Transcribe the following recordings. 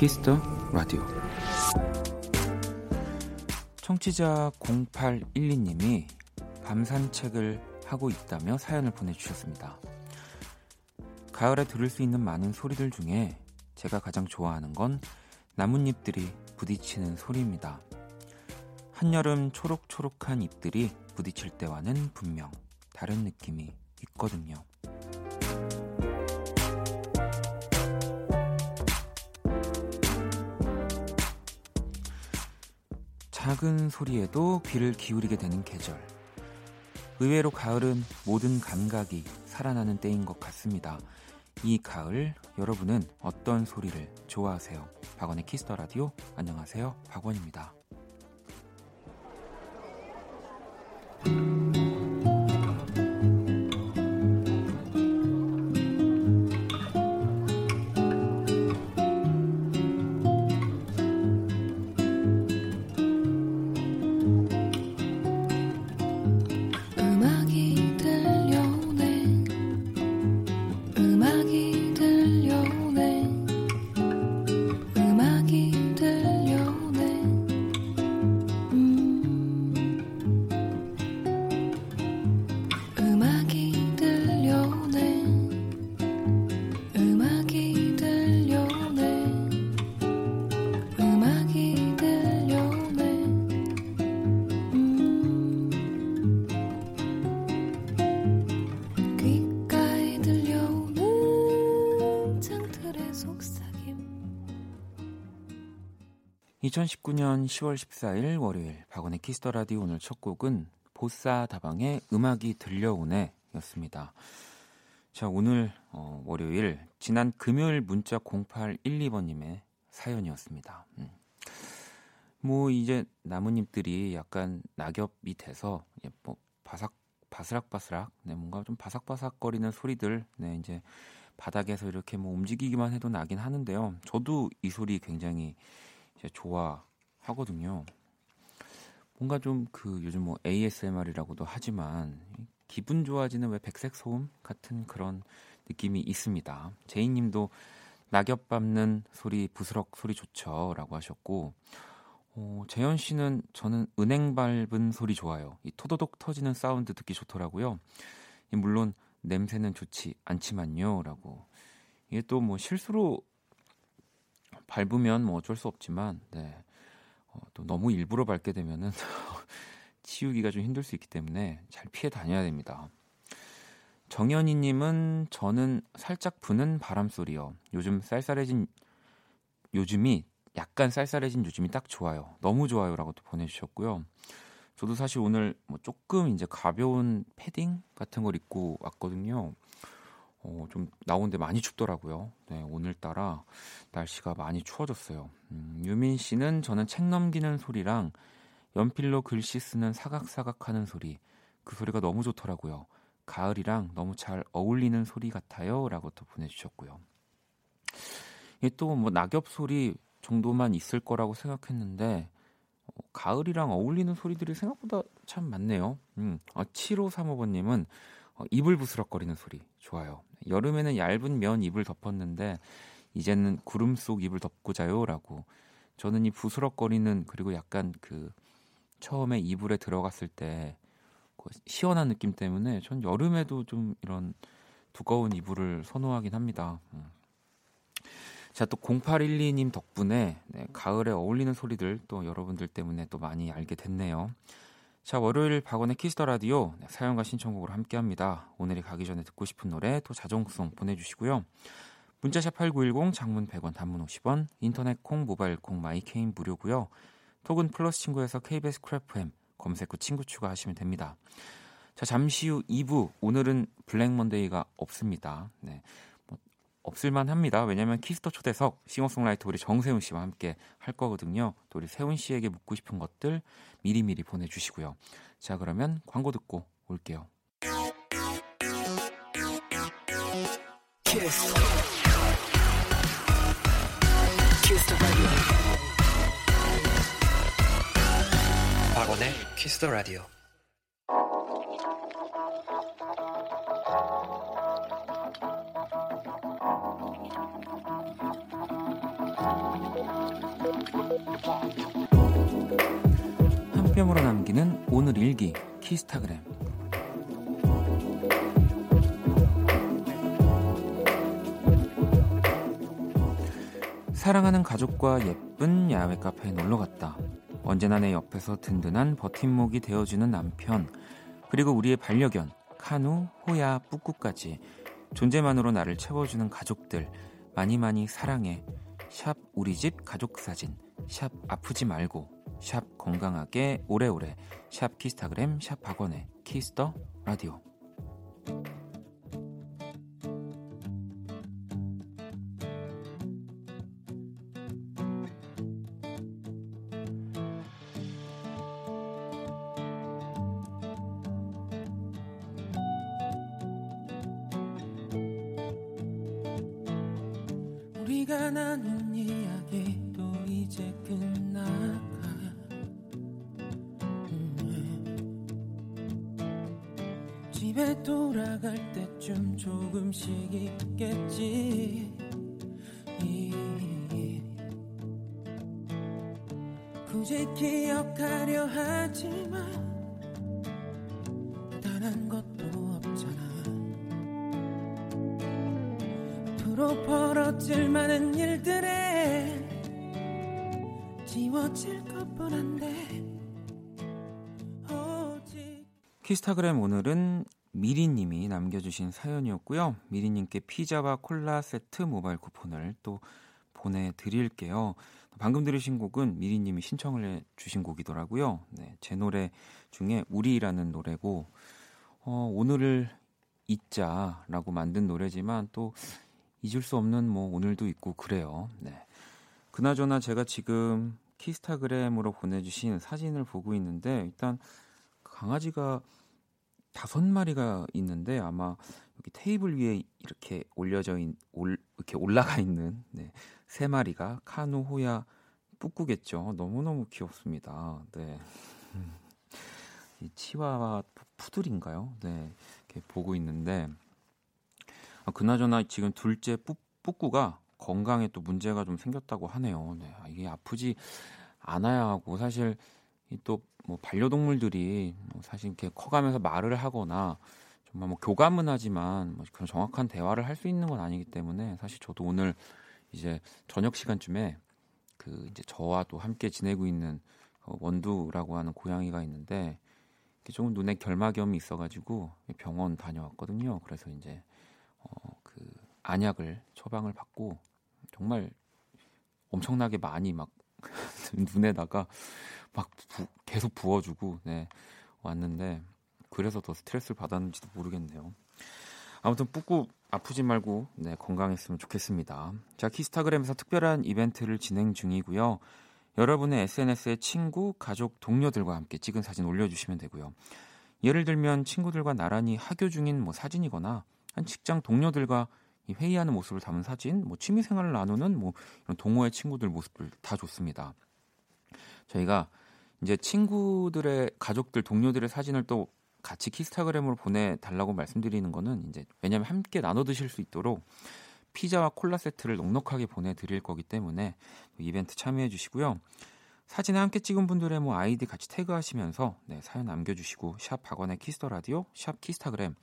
키스 더 라디오 청취자 0812님이 밤 산책을 하고 있다며 사연을 보내주셨습니다. 가을에 들을 수 있는 많은 소리들 중에 제가 가장 좋아하는 건 나뭇잎들이 부딪히는 소리입니다. 한여름 초록초록한 잎들이 부딪힐 때와는 분명 다른 느낌이 있거든요. 작은 소리에도 귀를 기울이게 되는 계절. 의외로 가을은 모든 감각이 살아나는 때인 것 같습니다. 이 가을 여러분은 어떤 소리를 좋아하세요? 박원의 키스 더 라디오 안녕하세요. 박원입니다. 2019년 10월 14일 월요일 박원의 키스 더 라디오 오늘 첫 곡은 보싸다방의 음악이 들려오네 였습니다. 자, 오늘 어, 월요일 지난 금요일 문자 0812번님의 사연이었습니다. 음. 뭐 이제 나뭇잎들이 약간 낙엽이 돼서 뭐 바삭 바스락바스락 네 뭔가 좀 바삭바삭거리는 소리들 네 이제 바닥에서 이렇게 뭐 움직이기만 해도 나긴 하는데요. 저도 이 소리 굉장히 좋아하거든요. 뭔가 좀 그 요즘 뭐 ASMR이라고도 하지만 기분 좋아지는 왜 백색 소음 같은 그런 느낌이 있습니다. 제이님도 낙엽 밟는 소리 부스럭 소리 좋죠라고 하셨고 어, 재현 씨는 저는 은행 밟은 소리 좋아요. 이 토도독 터지는 사운드 듣기 좋더라고요. 물론 냄새는 좋지 않지만요라고 이게 또 뭐 실수로 밟으면 뭐 어쩔 수 없지만 네. 어, 또 너무 일부러 밟게 되면은 치우기가 좀 힘들 수 있기 때문에 잘 피해 다녀야 됩니다. 정현이 님은 저는 살짝 부는 바람 소리요. 요즘 쌀쌀해진 요즘이 약간 쌀쌀해진 요즘이 딱 좋아요. 너무 좋아요라고 또 보내주셨고요. 저도 사실 오늘 뭐 조금 이제 가벼운 패딩 같은 걸 입고 왔거든요. 어, 좀 나오는데 많이 춥더라고요. 네, 오늘따라 날씨가 많이 추워졌어요. 음, 유민 씨는 저는 책 넘기는 소리랑 연필로 글씨 쓰는 사각사각 하는 소리, 그 소리가 너무 좋더라고요. 가을이랑 너무 잘 어울리는 소리 같아요. 라고 또 보내주셨고요. 이게 또 뭐 낙엽 소리 정도만 있을 거라고 생각했는데, 어, 가을이랑 어울리는 소리들이 생각보다 참 많네요. 음, 어, 7535번님은 어, 이불 부스럭거리는 소리 좋아요. 여름에는 얇은 면 이불 덮었는데 이제는 구름 속 이불 덮고 자요라고. 저는 이 부스럭거리는 그리고 약간 그 처음에 이불에 들어갔을 때그 시원한 느낌 때문에 전 여름에도 좀 이런 두꺼운 이불을 선호하긴 합니다. 음. 자, 또 0812님 덕분에 네, 가을에 어울리는 소리들 또 여러분들 때문에 또 많이 알게 됐네요. 자, 월요일 박원의 키스 더 라디오 네, 사연과 신청곡으로 함께 합니다. 오늘이 가기 전에 듣고 싶은 노래 또 자정송 보내주시고요. 문자샵 8910 장문 100원 단문 50원 인터넷 콩 모바일 콩 마이 케이는 무료고요. 톡은 플러스 친구에서 KBS 쿨FM 검색 후 친구 추가하시면 됩니다. 자, 잠시 후 2부 오늘은 블랙 먼데이가 없습니다. 네. 없을만 합니다. 왜냐하면 키스 더 초대석 싱어송라이터 우리 정세운 씨와 함께 할 거거든요. 또 우리 세운 씨에게 묻고 싶은 것들 미리미리 보내주시고요. 자 그러면 광고 듣고 올게요. 키스. 키스 박원의 키스 더 라디오. 남기는 오늘 일기 키스타그램 사랑하는 가족과 예쁜 야외 카페에 놀러 갔다. 언제나 내 옆에서 든든한 버팀목이 되어주는 남편, 그리고 우리의 반려견, 카누, 호야, 뿌꾸까지 존재만으로 나를 채워주는 가족들, 많이 많이 사랑해. 샵 우리 집 가족 사진, 샵 아프지 말고, 샵 건강하게 오래오래, 샵 키스타그램, 샵 박원의 키스터 라디오. 키스타그램 오늘은 미리님이 남겨주신 사연이었고요. 미리님께 피자와 콜라 세트 모바일 쿠폰을 또 보내드릴게요. 방금 들으신 곡은 미리님이 신청을 해주신 곡이더라고요. 네, 제 노래 중에 우리라는 노래고 어, 오늘을 잊자라고 만든 노래지만 또 잊을 수 없는 뭐 오늘도 있고 그래요. 네. 그나저나 제가 지금 키스타그램으로 보내주신 사진을 보고 있는데 일단 강아지가 다섯 마리가 있는데 아마 여기 테이블 위에 이렇게 올려져 있, 올, 이렇게 올라가 있는 네, 세 마리가 카누, 호야, 뿌꾸겠죠. 너무너무 귀엽습니다. 네. 이 치와와 푸들인가요? 네. 이렇게 보고 있는데 아, 그나저나 지금 둘째 뿌, 뿌꾸가 건강에 또 문제가 좀 생겼다고 하네요. 네, 아, 이게 아프지 않아야 하고 사실 또 뭐 반려동물들이 뭐 사실 이렇게 커가면서 말을 하거나 정말 뭐 교감은 하지만 뭐 그런 정확한 대화를 할 수 있는 건 아니기 때문에 사실 저도 오늘 이제 저녁 시간쯤에 그 이제 저와 또 함께 지내고 있는 그 원두라고 하는 고양이가 있는데 조금 눈에 결막염이 있어가지고 병원 다녀왔거든요. 그래서 이제 어, 그 안약을 처방을 받고 정말 엄청나게 많이 막 눈에다가 막 부, 계속 부어주고 네, 왔는데 그래서 더 스트레스를 받았는지도 모르겠네요. 아무튼 뿌꾸 아프지 말고 네, 건강했으면 좋겠습니다. 자 키스타그램에서 특별한 이벤트를 진행 중이고요. 여러분의 SNS에 친구, 가족, 동료들과 함께 찍은 사진 올려주시면 되고요. 예를 들면 친구들과 나란히 하교 중인 뭐 사진이거나 한 직장 동료들과 회의하는 모습을 담은 사진, 뭐 취미 생활을 나누는 뭐 이런 동호회 친구들 모습들 다 좋습니다. 저희가 이제 친구들의 가족들 동료들의 사진을 또 같이 키스타그램으로 보내달라고 말씀드리는 거는 이제 왜냐하면 함께 나눠 드실 수 있도록 피자와 콜라 세트를 넉넉하게 보내드릴 거기 때문에 이벤트 참여해 주시고요. 사진에 함께 찍은 분들의 뭐 아이디 같이 태그하시면서 네, 사연 남겨주시고 샵 박원의 키스 더 라디오 샵 키스타그램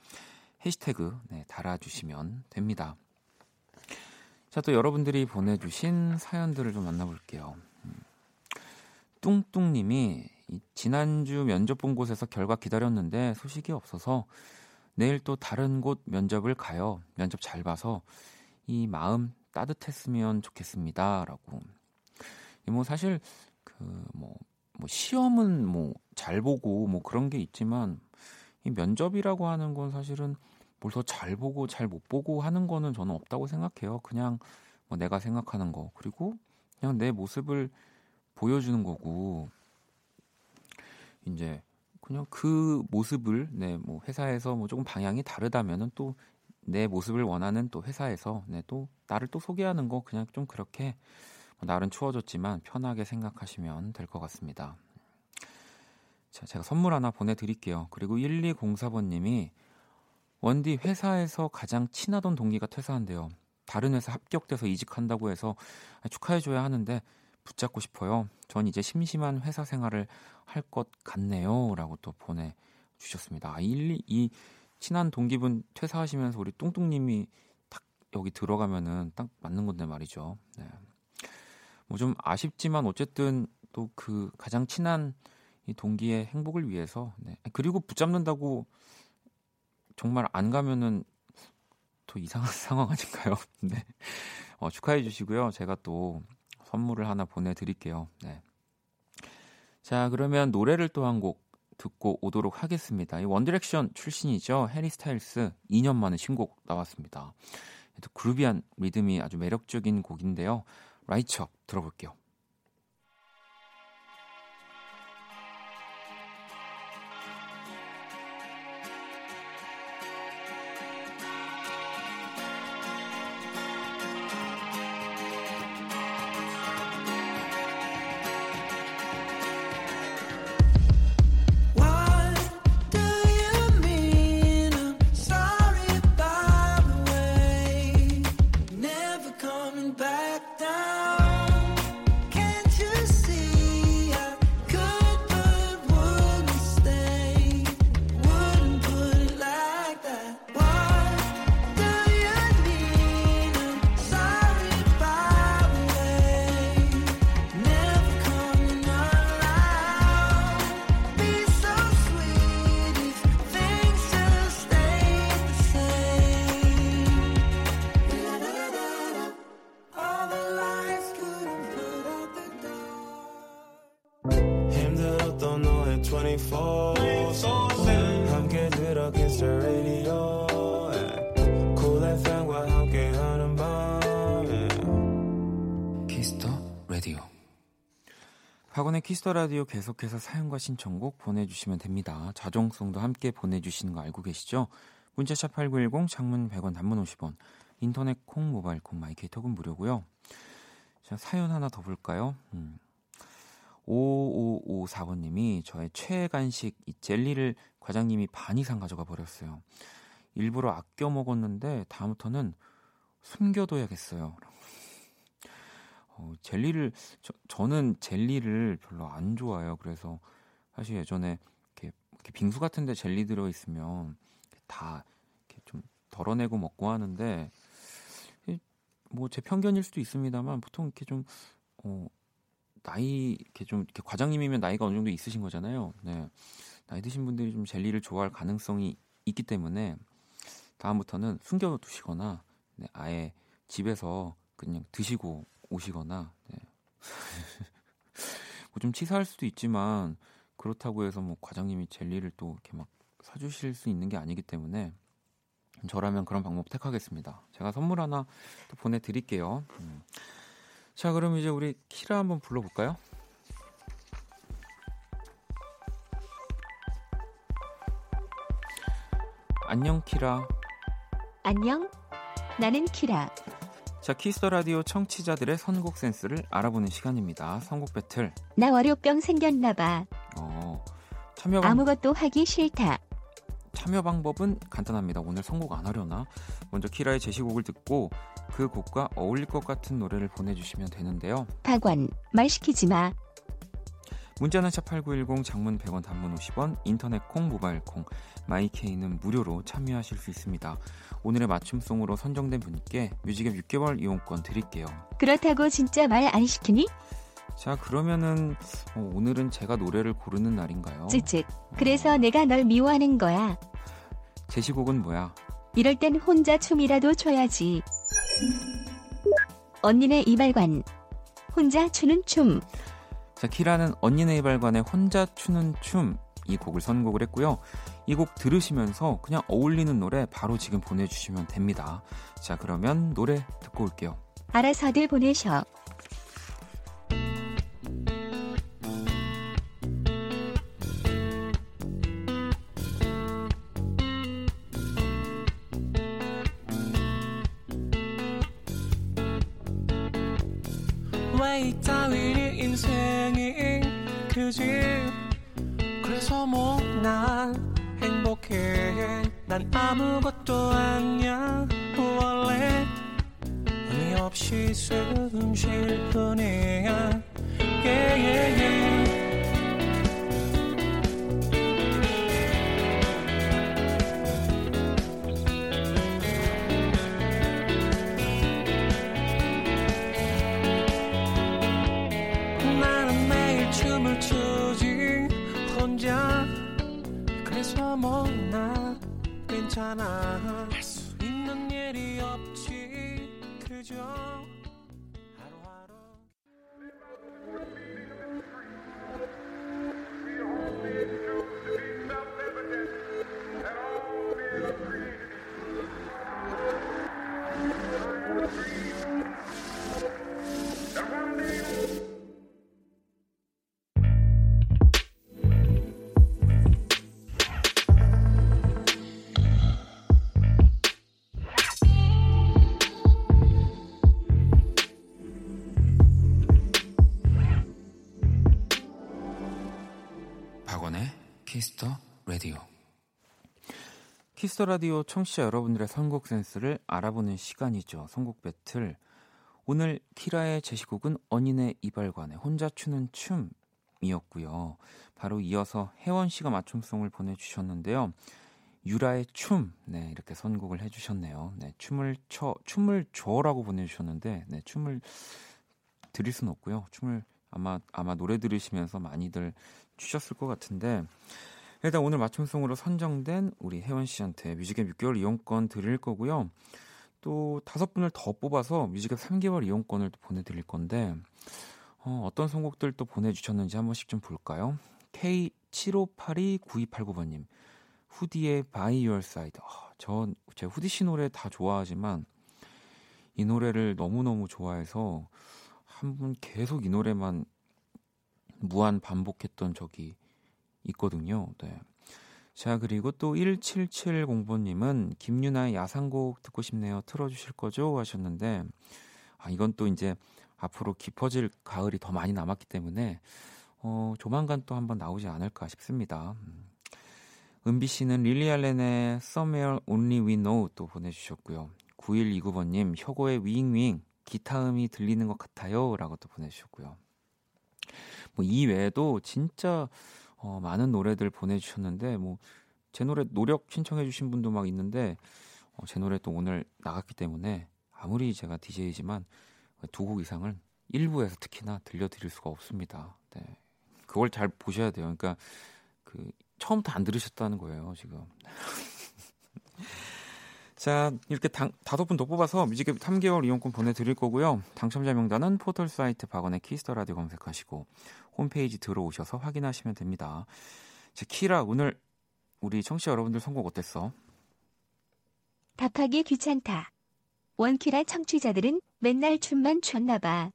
해시태그 네, 달아주시면 됩니다. 자, 또 여러분들이 보내주신 사연들을 좀 만나볼게요. 음. 뚱뚱님이 지난주 면접 본 곳에서 결과 기다렸는데 소식이 없어서 내일 또 다른 곳 면접을 가요. 면접 잘 봐서 이 마음 따뜻했으면 좋겠습니다. 라고. 뭐 사실 그뭐 뭐 시험은 뭐 잘 보고 뭐 그런 게 있지만 이 면접이라고 하는 건 사실은 뭘더잘 보고 잘 못 보고 하는 거는 저는 없다고 생각해요. 그냥 뭐 내가 생각하는 거 그리고 그냥 내 모습을 보여주는 거고 이제 그냥 그 모습을 네뭐 회사에서 뭐 조금 방향이 다르다면은 또 내 모습을 원하는 또 회사에서 네또 나를 또 소개하는 거 그냥 좀 그렇게 뭐 날은 추워졌지만 편하게 생각하시면 될 것 같습니다. 자, 제가 선물 하나 보내드릴게요. 그리고 1204번님이 원디 회사에서 가장 친하던 동기가 퇴사한대요. 다른 회사 합격돼서 이직한다고 해서 축하해줘야 하는데 붙잡고 싶어요. 전 이제 심심한 회사 생활을 할 것 같네요. 라고 또 보내주셨습니다. 아, 이, 이 친한 동기분 퇴사하시면서 우리 뚱뚱님이 딱 여기 들어가면은 딱 맞는 건데 말이죠. 네. 뭐 좀 아쉽지만 어쨌든 또 그 가장 친한 이 동기의 행복을 위해서 네. 그리고 붙잡는다고 정말 안 가면은 더 이상한 상황 아닌가요? 네. 어, 축하해 주시고요. 제가 또 선물을 하나 보내드릴게요. 네. 자, 그러면 노래를 또 한 곡 듣고 오도록 하겠습니다. 이 원디렉션 출신이죠. 해리 스타일스 2년 만에 신곡 나왔습니다. 그루비한 리듬이 아주 매력적인 곡인데요. 라이처 들어볼게요. 키스 더 라디오 계속해서 사연과 신청곡 보내주시면 됩니다. 자정송도 함께 보내주시는 거 알고 계시죠? 문자샵 8910 장문 100원 단문 50원 인터넷 콩 모바일 콩 마이 케이 톡은 무료고요. 자, 사연 하나 더 볼까요? 음. 5554번님이 저의 최애 간식 이 젤리를 과장님이 반 이상 가져가 버렸어요. 일부러 아껴 먹었는데 다음부터는 숨겨둬야겠어요. 어, 젤리를 저, 저는 젤리를 별로 안 좋아해요. 그래서 사실 예전에 이렇게, 이렇게 빙수 같은데 젤리 들어 있으면 다 이렇게 좀 덜어내고 먹고 하는데 뭐 제 편견일 수도 있습니다만 보통 이렇게 좀 어, 나이 이렇게 좀 이렇게 과장님이면 나이가 어느 정도 있으신 거잖아요. 네. 나이 드신 분들이 좀 젤리를 좋아할 가능성이 있기 때문에 다음부터는 숨겨 두시거나 네, 아예 집에서 그냥 드시고 오시거나 네. 뭐 좀 치사할 수도 있지만 그렇다고 해서 뭐 과장님이 젤리를 또 이렇게 막 사주실 수 있는 게 아니기 때문에 저라면 그런 방법 택하겠습니다. 제가 선물 하나 또 보내드릴게요. 음. 자, 그럼 이제 우리 키라 한번 불러볼까요? 안녕 키라. 안녕. 나는 키라. 자, 키스 더 라디오 청취자들의 선곡 센스를 알아보는 시간입니다. 선곡 배틀. 나 월요병 생겼나 봐. 어. 참여 방... 아무것도 하기 싫다. 참여 방법은 간단합니다. 오늘 선곡 안 하려나? 먼저 키라의 제시곡을 듣고 그 곡과 어울릴 것 같은 노래를 보내주시면 되는데요. 박원, 말 시키지 마. 문자는 샵8910 장문 100원 단문 50원 인터넷 콩 모바일 콩 마이케이는 무료로 참여하실 수 있습니다. 오늘의 맞춤송으로 선정된 분께 뮤직앱 6개월 이용권 드릴게요. 그렇다고 진짜 말 안 시키니? 자 그러면은 어, 오늘은 제가 노래를 고르는 날인가요? 찌찌. 그래서 어... 내가 널 미워하는 거야. 제시곡은 뭐야? 이럴 땐 혼자 춤이라도 춰야지. 언니네 이발관. 혼자 추는 춤. 자, 키라는 언니 네 이발관의 혼자 추는 춤 이 곡을 선곡을 했고요. 이 곡 들으시면서 그냥 어울리는 노래 바로 지금 보내주시면 됩니다. 자, 그러면 노래 듣고 올게요. 알아서들 보내셔. 왜 이따위 인생이 그지? 그래서 뭐 난 행복해. 난 아무것도 아니야. 원래 의미 없이 숨쉴 뿐이야 키스터 키스 더 라디오 청취자 여러분들의 선곡 센스를 알아보는 시간이죠. 선곡 배틀. 오늘 키라의 제시곡은 언니네 이발관의 혼자 추는 춤이었고요. 바로 이어서 혜원 씨가 맞춤송을 보내주셨는데요. 유라의 춤, 네 이렇게 선곡을 해주셨네요. 네 춤을 춰, 춤을 줘라고 보내주셨는데, 네 춤을 드릴 수는 없고요. 춤을 아마 아마 노래 들으시면서 많이들 주셨을 것 같은데 일단 오늘 맞춤송으로 선정된 우리 혜원 씨한테 뮤직앱 6개월 이용권 드릴 거고요. 또 다섯 분을 더 뽑아서 뮤직앱 3개월 이용권을 또 보내드릴 건데 어, 어떤 선곡들 또 보내주셨는지 한 번씩 좀 볼까요? K75829289번님 후디의 By Your Side 아, 전제 후디 씨 노래 다 좋아하지만 이 노래를 너무너무 좋아해서 한분 계속 이 노래만 무한 반복했던 적이 있거든요. 네. 자, 그리고 또 1770번님은 김유나의 야상곡 듣고 싶네요. 틀어주실 거죠? 하셨는데, 아, 이건 또 이제 앞으로 깊어질 가을이 더 많이 남았기 때문에, 어, 조만간 또 한번 나오지 않을까 싶습니다. 음. 은비 씨는 릴리 알렌의 Somewhere Only We Know 또 보내주셨고요. 9129번님, 혁오의 윙윙, 기타음이 들리는 것 같아요. 라고 또 보내주셨고요. 뭐 이 외에도 진짜 어, 많은 노래들 보내주셨는데 뭐 제 노래 노력 신청해주신 분도 막 있는데 어, 제 노래 또 오늘 나갔기 때문에 아무리 제가 DJ이지만 두 곡 이상은 일부에서 특히나 들려드릴 수가 없습니다. 네. 그걸 잘 보셔야 돼요. 그러니까 그 처음부터 안 들으셨다는 거예요, 지금. 자, 이렇게 당, 다섯 분 더 뽑아서 뮤직앱 3개월 이용권 보내드릴 거고요. 당첨자 명단은 포털 사이트 박원의 키스 더 라디오 검색하시고 홈페이지 들어오셔서 확인하시면 됩니다. 자, 키라, 오늘 우리 청취자 여러분들 선곡 어땠어? 답하기 귀찮다. 원키라 청취자들은 맨날 춤만 췄나봐.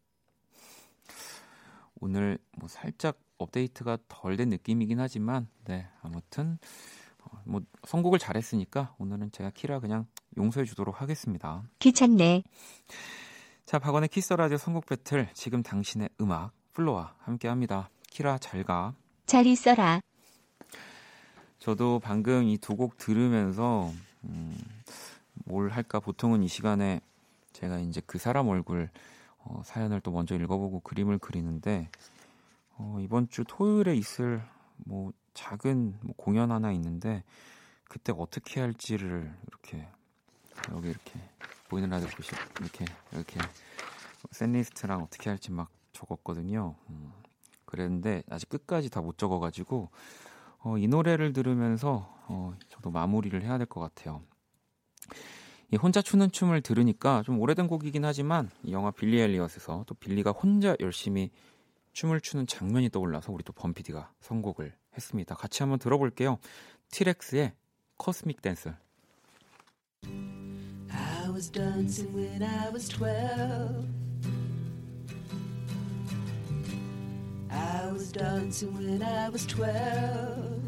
오늘 뭐 살짝 업데이트가 덜 된 느낌이긴 하지만, 네, 아무튼 뭐 선곡을 잘했으니까 오늘은 제가 키라 그냥 용서해 주도록 하겠습니다. 귀찮네. 자, 박원의 키스 더 라디오 선곡 배틀 지금 당신의 음악 플로와 함께 합니다. 키라 잘 가. 잘 있어라. 저도 방금 이 두 곡 들으면서 음, 뭘 할까 보통은 이 시간에 제가 이제 그 사람 얼굴 어, 사연을 또 먼저 읽어보고 그림을 그리는데 어, 이번 주 토요일에 있을 뭐 작은 뭐 공연 하나 있는데 그때 어떻게 할지를 이렇게 여기 이렇게 보이는 라디오 보시 이렇게 이렇게 샌리스트랑 어떻게 할지 막 적었거든요. 음, 그랬는데 아직 끝까지 다 못 적어가지고 어, 이 노래를 들으면서 어, 저도 마무리를 해야 될 것 같아요. 이 혼자 추는 춤을 들으니까 좀 오래된 곡이긴 하지만 이 영화 빌리 엘리엇에서 또 빌리가 혼자 열심히 춤을 추는 장면이 떠올라서 우리 또 범피디가 선곡을 했습니다. 같이 한번 들어볼게요. 티렉스의 코스믹 댄스. I was dancing when I was 12. I was dancing when I was 12.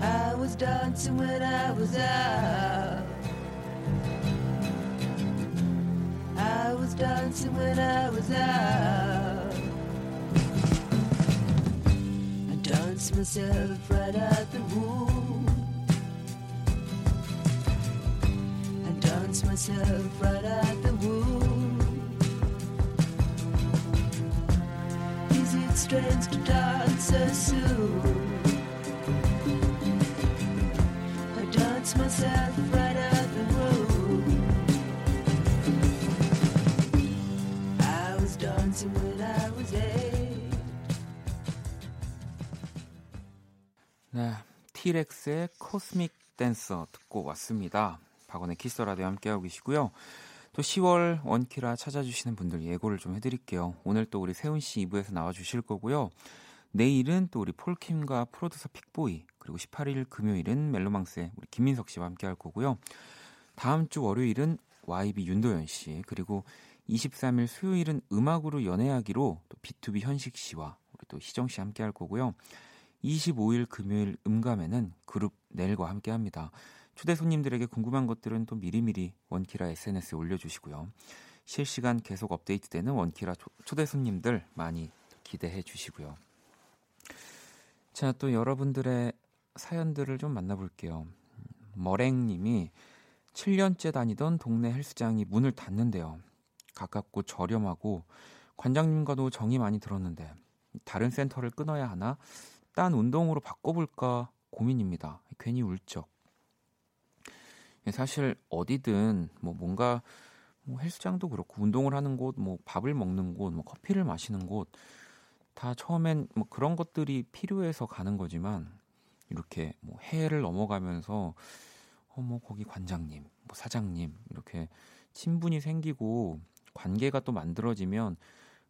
I was dancing when I was out. I was dancing when I was out. I danced myself right out the womb. I danced myself right out strange to dance so soon. I dance myself right out the room. I was dancing when I was eight. 네, 티렉스의 Cosmic Dancer 듣고 왔습니다. 박원의 키스 더 라디오 함께하고 계시고요. 또 10월 원키라 찾아주시는 분들 예고를 좀 해드릴게요. 오늘 또 우리 세운 씨 2부에서 나와주실 거고요. 내일은 또 우리 폴킴과 프로듀서 피크보이 그리고 18일 금요일은 멜로망스의 우리 김민석 씨와 함께 할 거고요. 다음 주 월요일은 YB 윤도현 씨 그리고 23일 수요일은 음악으로 연애하기로 또 B2B 현식 씨와 우리 또 희정 씨 함께 할 거고요. 25일 금요일 음감에는 그룹 넬과 함께 합니다. 초대 손님들에게 궁금한 것들은 또 미리미리 원키라 SNS에 올려주시고요. 실시간 계속 업데이트되는 원키라 초대 손님들 많이 기대해 주시고요. 자, 또 여러분들의 사연들을 좀 만나볼게요. 머랭님이 7년째 다니던 동네 헬스장이 문을 닫는데요. 가깝고 저렴하고 관장님과도 정이 많이 들었는데 다른 센터를 끊어야 하나 딴 운동으로 바꿔볼까 고민입니다. 괜히 울적. 사실 어디든 뭐 뭔가 뭐 헬스장도 그렇고 운동을 하는 곳, 뭐 밥을 먹는 곳, 뭐 커피를 마시는 곳 다 처음엔 뭐 그런 것들이 필요해서 가는 거지만 이렇게 뭐 해를 넘어가면서 어뭐 거기 관장님, 뭐 사장님 이렇게 친분이 생기고 관계가 또 만들어지면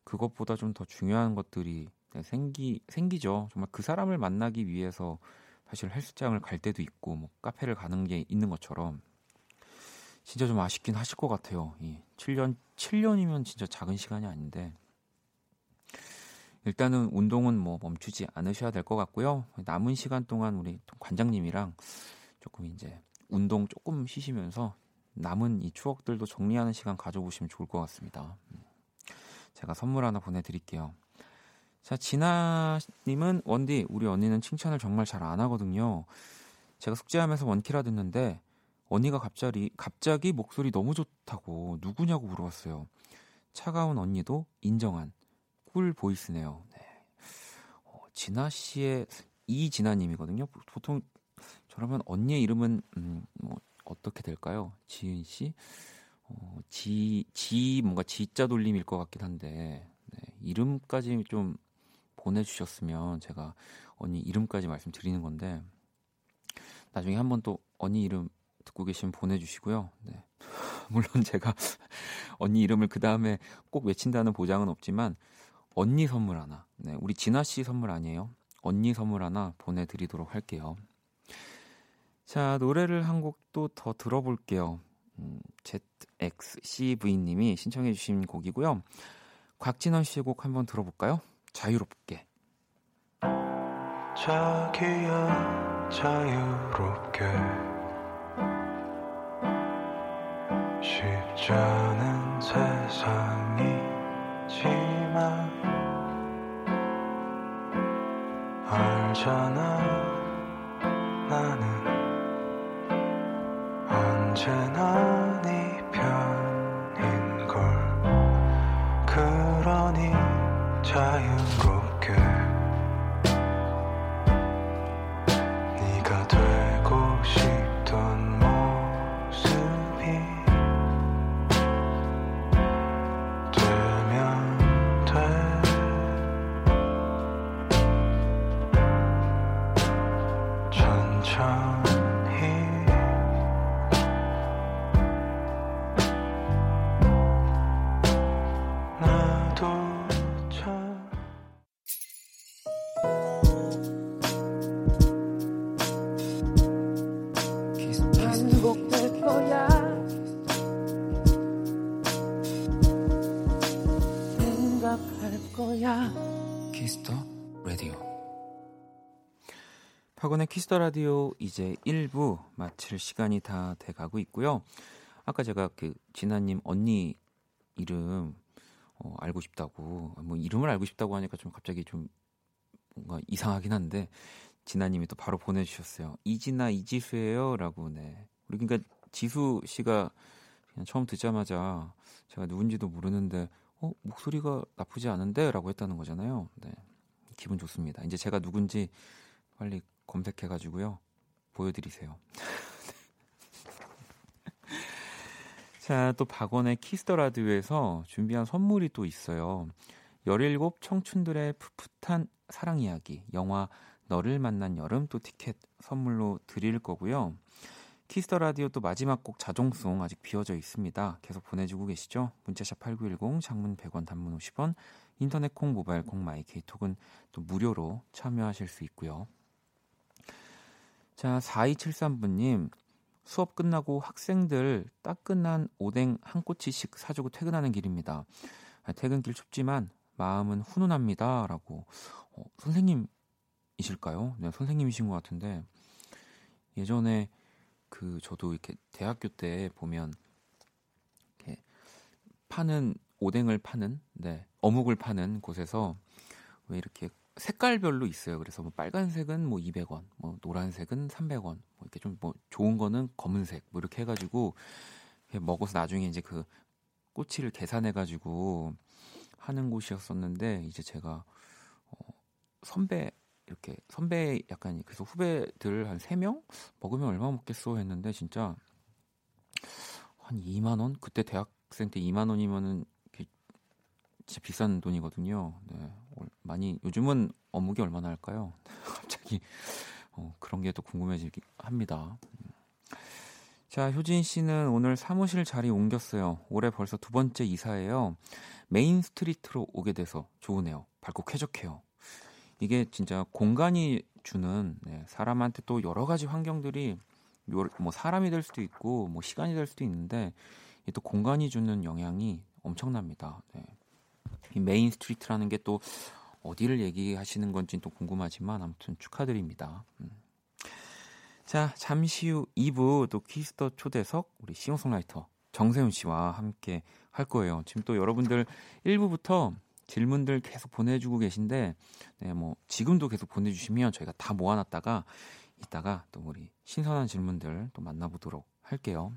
그것보다 좀 더 중요한 것들이 생기 생기죠. 정말 그 사람을 만나기 위해서 사실 헬스장을 갈 때도 있고 뭐 카페를 가는 게 있는 것처럼 진짜 좀 아쉽긴 하실 것 같아요. 이 7년 7년이면 진짜 작은 시간이 아닌데 일단은 운동은 뭐 멈추지 않으셔야 될 것 같고요. 남은 시간 동안 우리 관장님이랑 조금 이제 운동 조금 쉬시면서 남은 이 추억들도 정리하는 시간 가져보시면 좋을 것 같습니다. 음. 제가 선물 하나 보내드릴게요. 자, 진아님은 원디, 우리 언니는 칭찬을 정말 잘 안 하거든요. 제가 숙제하면서 원키라 듣는데 언니가 갑자기 갑자기 목소리 너무 좋다고 누구냐고 물어봤어요. 차가운 언니도 인정한 꿀 보이스네요. 네. 어, 진아 씨의 이진아님이거든요. 보통 저라면 언니의 이름은 음, 뭐 어떻게 될까요? 지은 씨, 어, 지, 지 뭔가 지자 돌림일 것 같긴 한데 네, 이름까지 좀 보내주셨으면 제가 언니 이름까지 말씀드리는 건데 나중에 한번 또 언니 이름 듣고 계시면 보내주시고요. 네. 물론 제가 언니 이름을 그 다음에 꼭 외친다는 보장은 없지만 언니 선물 하나, 네, 우리 진아 씨 선물 아니에요? 언니 선물 하나 보내드리도록 할게요. 자 노래를 한 곡 또 더 들어볼게요. 음, ZXCV님이 신청해주신 곡이고요. 곽진원 씨의 곡 한번 들어볼까요? 자유롭게. 자기야 자유롭게. 쉽지 않은 세상이지만 알잖아 나는. 언제나 네 편 자 박원의 키스 더 라디오 이제 1부 마칠 시간이 다 돼 가고 있고요. 아까 제가 그 진아님 언니 이름 어, 알고 싶다고 뭐 이름을 알고 싶다고 하니까 좀 갑자기 좀 뭔가 이상하긴 한데 진아님이 또 바로 보내주셨어요. 이진아 이지수예요라고 네. 우리 그러니까 지수 씨가 그냥 처음 듣자마자 제가 누군지도 모르는데 어 목소리가 나쁘지 않은데라고 했다는 거잖아요. 네. 기분 좋습니다. 이제 제가 누군지 빨리 검색해가지고요. 보여드리세요. 자, 또 박원의 Kiss the Radio에서 준비한 선물이 또 있어요. 17 청춘들의 풋풋한 사랑 이야기, 영화 너를 만난 여름 또 티켓 선물로 드릴 거고요. Kiss the Radio 또 마지막 곡 자정송 아직 비어져 있습니다. 계속 보내주고 계시죠? 문자샵 8910, 장문 100원, 단문 50원, 인터넷 콩, 모바일 콩, My K 톡은 또 무료로 참여하실 수 있고요. 자, 4273분님, 수업 끝나고 학생들 따끈한 오뎅 한 꼬치씩 사주고 퇴근하는 길입니다. 퇴근길 춥지만 마음은 훈훈합니다. 라고. 어, 선생님이실까요? 네, 선생님이신 것 같은데, 예전에 그 저도 이렇게 대학교 때 보면 이렇게 파는 오뎅을 파는 네 어묵을 파는 곳에서 왜 이렇게 색깔별로 있어요. 그래서 뭐 빨간색은 뭐 200원, 뭐 노란색은 300원, 뭐 이렇게 좀 뭐 좋은 거는 검은색 뭐 이렇게 해가지고 먹어서 나중에 이제 그 꼬치를 계산해가지고 하는 곳이었었는데 이제 제가 어, 선배 이렇게 선배 약간 그래서 후배들 한 3명 먹으면 얼마 먹겠어 했는데 진짜 한 2만 원? 그때 대학생 때 2만 원이면은 진짜 비싼 돈이거든요. 네. 많이 요즘은 어묵이 얼마나 할까요? 갑자기 어, 그런 게 또 궁금해지기 합니다. 자, 효진 씨는 오늘 사무실 자리 옮겼어요. 올해 벌써 두 번째 이사예요. main street로 오게 돼서 좋으네요. 밝고 쾌적해요. 이게 진짜 공간이 주는 네, 사람한테 또 여러 가지 환경들이 요, 뭐 사람이 될 수도 있고 뭐 시간이 될 수도 있는데 또 공간이 주는 영향이 엄청납니다. 네. 이 main street라는 게 또 어디를 얘기하시는 건지 또 궁금하지만 아무튼 축하드립니다. 음. 자, 잠시 후 2부 또 Kiss the 초대석 우리 싱어송라이터 정세운 씨와 함께 할 거예요. 지금 또 여러분들 1부부터 질문들 계속 보내주고 계신데, 네, 뭐, 지금도 계속 보내주시면 저희가 다 모아놨다가, 이따가 또 우리 신선한 질문들 또 만나보도록 할게요.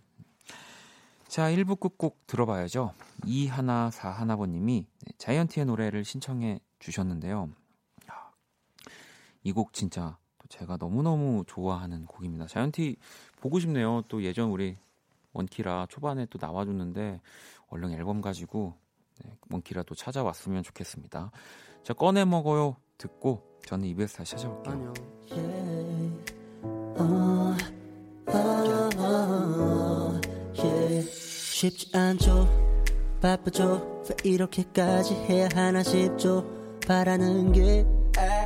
자, 1부 끝곡 들어봐야죠. 2141번님이 자이언티의 노래를 신청해 주셨는데요. 이 곡 진짜 제가 너무너무 좋아하는 곡입니다. 자이언티 보고 싶네요. 또 예전 우리 원키라 초반에 또 나와줬는데 얼른 앨범 가지고 네, 먼키라도 찾아왔으면 좋겠습니다. 자, 꺼내 먹어요. 듣고 저는 EBS 다시 찾아올게요. 쉽지 않죠. 바쁘죠. 왜 이렇게까지 해야 하나 싶죠. 바라는 게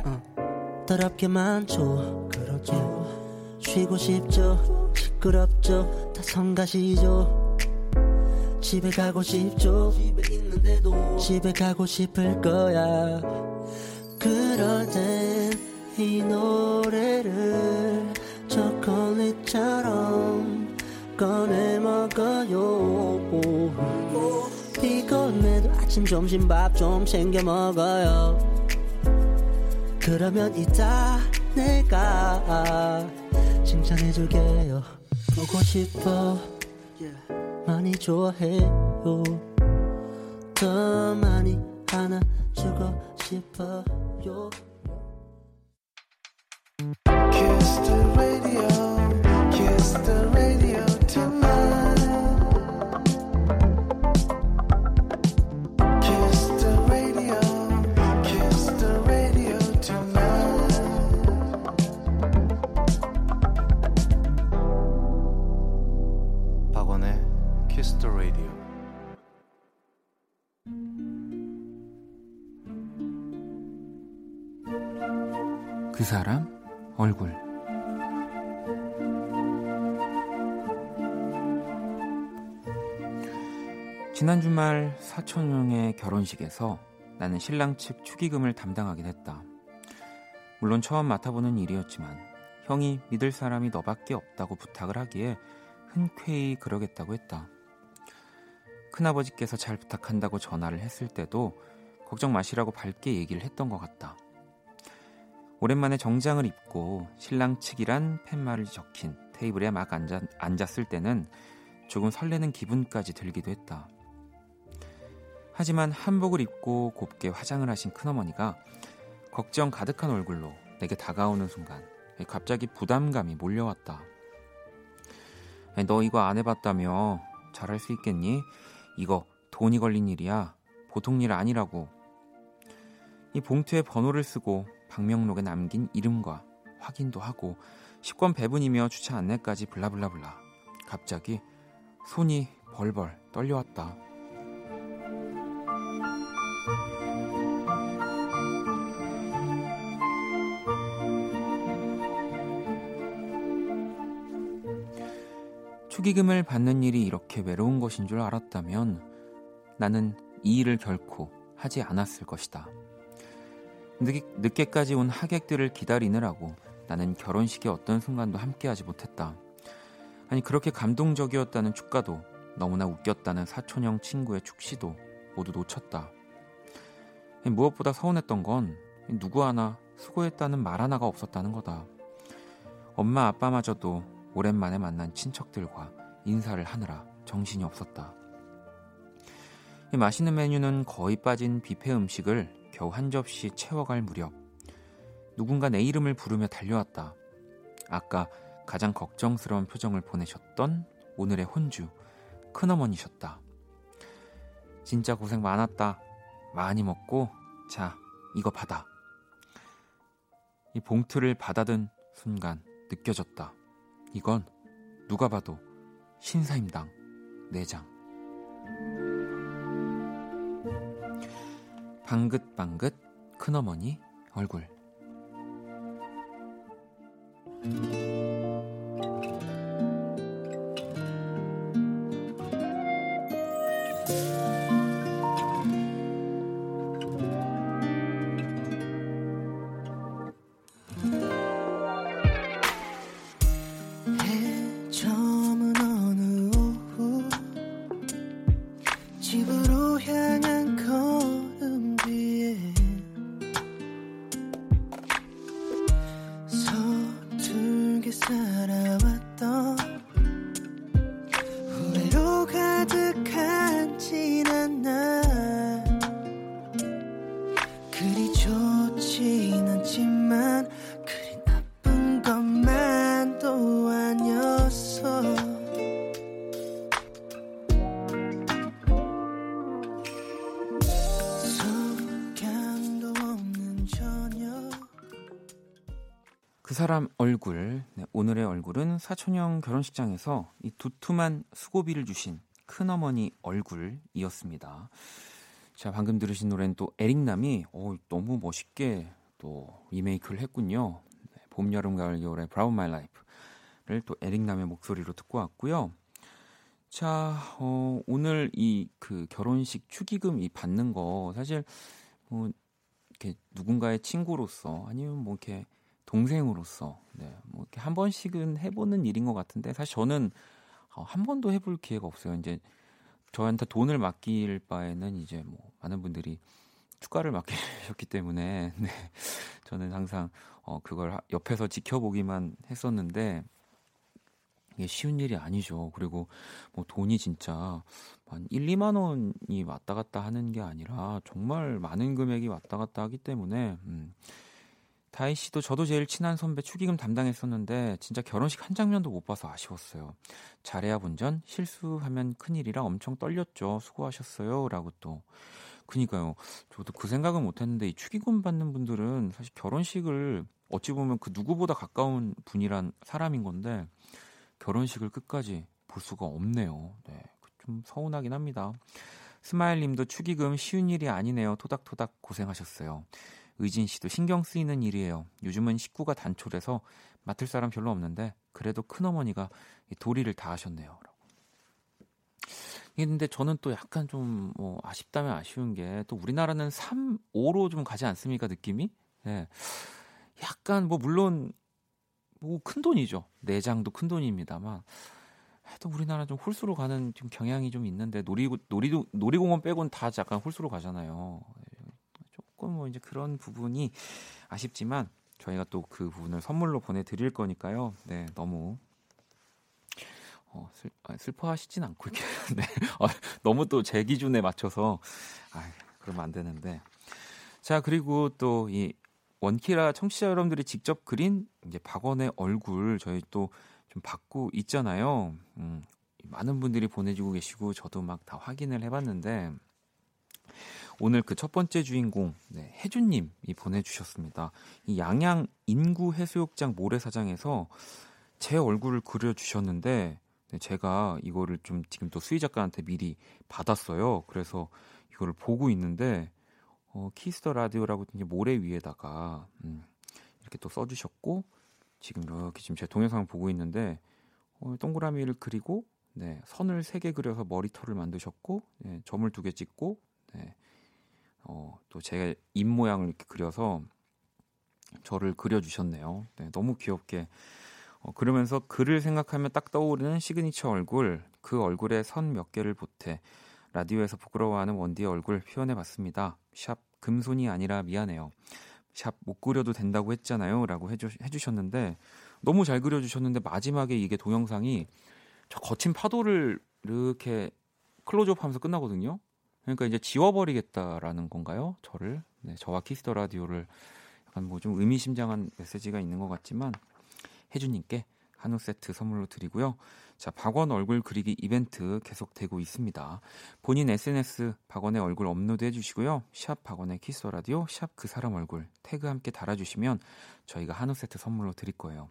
어, 더럽게 많죠. 그렇죠. 쉬고 싶죠. 시끄럽죠. 다 성가시죠. 집에 가고 싶죠. 집에 있는데도 집에 가고 싶을 거야. 그럴 땐 이 노래를 초콜릿처럼 꺼내 먹어요. 피곤해도 아침 점심 밥 좀 챙겨 먹어요. 그러면 이따 내가 칭찬해줄게요. 보고 싶어. 많이 좋아해요. 더 많이 안아주고 싶어요 그 사람 얼굴 지난 주말 사촌형의 결혼식에서 나는 신랑 측 축의금을 담당하게 됐다. 물론 처음 맡아보는 일이었지만 형이 믿을 사람이 너밖에 없다고 부탁을 하기에 흔쾌히 그러겠다고 했다. 큰아버지께서 잘 부탁한다고 전화를 했을 때도 걱정 마시라고 밝게 얘기를 했던 것 같다. 오랜만에 정장을 입고 신랑 측이란 팻말을 적힌 테이블에 막 앉아, 앉았을 때는 조금 설레는 기분까지 들기도 했다. 하지만 한복을 입고 곱게 화장을 하신 큰어머니가 걱정 가득한 얼굴로 내게 다가오는 순간 갑자기 부담감이 몰려왔다. 너 이거 안 해봤다며 잘할 수 있겠니? 이거 돈이 걸린 일이야. 보통 일 아니라고. 이 봉투에 번호를 쓰고 방명록에 남긴 이름과 확인도 하고 10권 배분이며 주차 안내까지 블라블라블라. 갑자기 손이 벌벌 떨려왔다. 축의금을 받는 일이 이렇게 외로운 것인 줄 알았다면 나는 이 일을 결코 하지 않았을 것이다. 늦게, 까지온 하객들을 기다리느라고 나는 결혼식의 어떤 순간도 함께하지 못했다. 아니 그렇게 감동적이었다는 축가도 너무나 웃겼다는 사촌형 친구의 축시도 모두 놓쳤다. 무엇보다 서운했던 건 누구 하나 수고했다는 말 하나가 없었다는 거다. 엄마 아빠마저도 오랜만에 만난 친척들과 인사를 하느라 정신이 없었다. 맛있는 메뉴는 거의 빠진 뷔페 음식을 겨우 한 접시 채워갈 무렵 누군가 내 이름을 부르며 달려왔다. 아까 가장 걱정스러운 표정을 보내셨던 오늘의 혼주 큰어머니셨다. 진짜 고생 많았다. 많이 먹고 자 이거 받아. 이 봉투를 받아든 순간 느껴졌다. 이건 누가 봐도 신사임당 내장. 방긋방긋 큰어머니 얼굴. 얼굴, 네, 오늘의 얼굴은 사촌형 결혼식장에서 이 두툼한 수고비를 주신 큰어머니 얼굴이었습니다. 자, 방금 들으신 노래는 또 에릭남이 어, 너무 멋있게 또 리메이크를 했군요. 네, 봄, 여름, 가을, 겨울의 Bravo My Life를 또 에릭남의 목소리로 듣고 왔고요. 자, 어, 오늘 이 그 결혼식 축의금 이 받는 거 사실 뭐 이렇게 누군가의 친구로서 아니면 뭐 이렇게 동생으로서 네, 뭐 이렇게 한 번씩은 해보는 일인 것 같은데 사실 저는 어, 한 번도 해볼 기회가 없어요. 이제 저한테 돈을 맡길 바에는 이제 뭐 많은 분들이 축가를 맡기셨기 때문에 네, 저는 항상 어, 그걸 옆에서 지켜보기만 했었는데 이게 쉬운 일이 아니죠. 그리고 뭐 돈이 진짜 한 1, 2만 원이 왔다 갔다 하는 게 아니라 정말 많은 금액이 왔다 갔다 하기 때문에 음, 다희 씨도 저도 제일 친한 선배 축의금 담당했었는데 진짜 결혼식 한 장면도 못 봐서 아쉬웠어요. 잘해야 본전 실수하면 큰일이라 엄청 떨렸죠. 수고하셨어요라고 또 그니까요. 저도 그 생각은 못 했는데 이 축의금 받는 분들은 사실 결혼식을 어찌 보면 그 누구보다 가까운 분이란 사람인 건데 결혼식을 끝까지 볼 수가 없네요. 네. 좀 서운하긴 합니다. 스마일 님도 축의금 쉬운 일이 아니네요. 토닥토닥 고생하셨어요. 의진 씨도 신경 쓰이는 일이에요. 요즘은 식구가 단촐해서 맡을 사람 별로 없는데 그래도 큰어머니가 도리를 다 하셨네요. 근데 저는 또 약간 좀 뭐 아쉽다면 아쉬운 게 또 우리나라는 3, 5로 좀 가지 않습니까 느낌이? 예. 약간 뭐 물론 뭐 큰 돈이죠. 내장도 큰 돈입니다만 또 우리나라 좀 홀수로 가는 좀 경향이 좀 있는데 놀이 놀이도 놀이공원 빼곤 다 약간 홀수로 가잖아요. 조금 뭐 이제 그런 부분이 아쉽지만 저희가 또 그 부분을 선물로 보내드릴 거니까요. 네, 너무 어, 슬, 아, 슬퍼하시진 않고 이렇게 네. 어, 너무 또 제 기준에 맞춰서 아, 그러면 안 되는데 자 그리고 또 이 원키라 청취자 여러분들이 직접 그린 이제 박원의 얼굴 저희 또 좀 받고 있잖아요. 음, 많은 분들이 보내주고 계시고 저도 막 다 확인을 해봤는데 오늘 그 첫 번째 주인공 네, 혜준님이 보내주셨습니다. 이 양양 인구 해수욕장 모래사장에서 제 얼굴을 그려주셨는데 네, 제가 이거를 좀 지금 또 수희 작가한테 미리 받았어요. 그래서 이거를 보고 있는데 어, Kiss the Radio라고 이제 모래 위에다가 음, 이렇게 또 써주셨고 지금 이렇게 지금 제 동영상을 보고 있는데 어, 동그라미를 그리고 네, 선을 세 개 그려서 머리털을 만드셨고 네, 점을 두 개 찍고 네, 어, 또 제가 입 모양을 이렇게 그려서 저를 그려주셨네요. 네, 너무 귀엽게 어, 그러면서 그를 생각하면 딱 떠오르는 시그니처 얼굴 그 얼굴에 선 몇 개를 보태 라디오에서 부끄러워하는 원디의 얼굴 표현해봤습니다. 샵 금손이 아니라 미안해요. 샵 못 그려도 된다고 했잖아요. 라고 해주, 해주셨는데 너무 잘 그려주셨는데 마지막에 이게 동영상이 저 거친 파도를 이렇게 클로즈업 하면서 끝나거든요. 그러니까 이제 지워버리겠다라는 건가요? 저를. 네, 저와 Kiss the Radio를 약간 뭐 좀 의미심장한 메시지가 있는 것 같지만 혜주님께 한우 세트 선물로 드리고요. 자, 박원 얼굴 그리기 이벤트 계속되고 있습니다. 본인 SNS 박원의 얼굴 업로드 해주시고요. 샵 박원의 Kiss the Radio, 샵 그 사람 얼굴 태그 함께 달아주시면 저희가 한우 세트 선물로 드릴 거예요.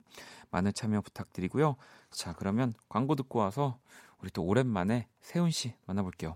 많은 참여 부탁드리고요. 자, 그러면 광고 듣고 와서 우리 또 오랜만에 세운 씨 만나볼게요.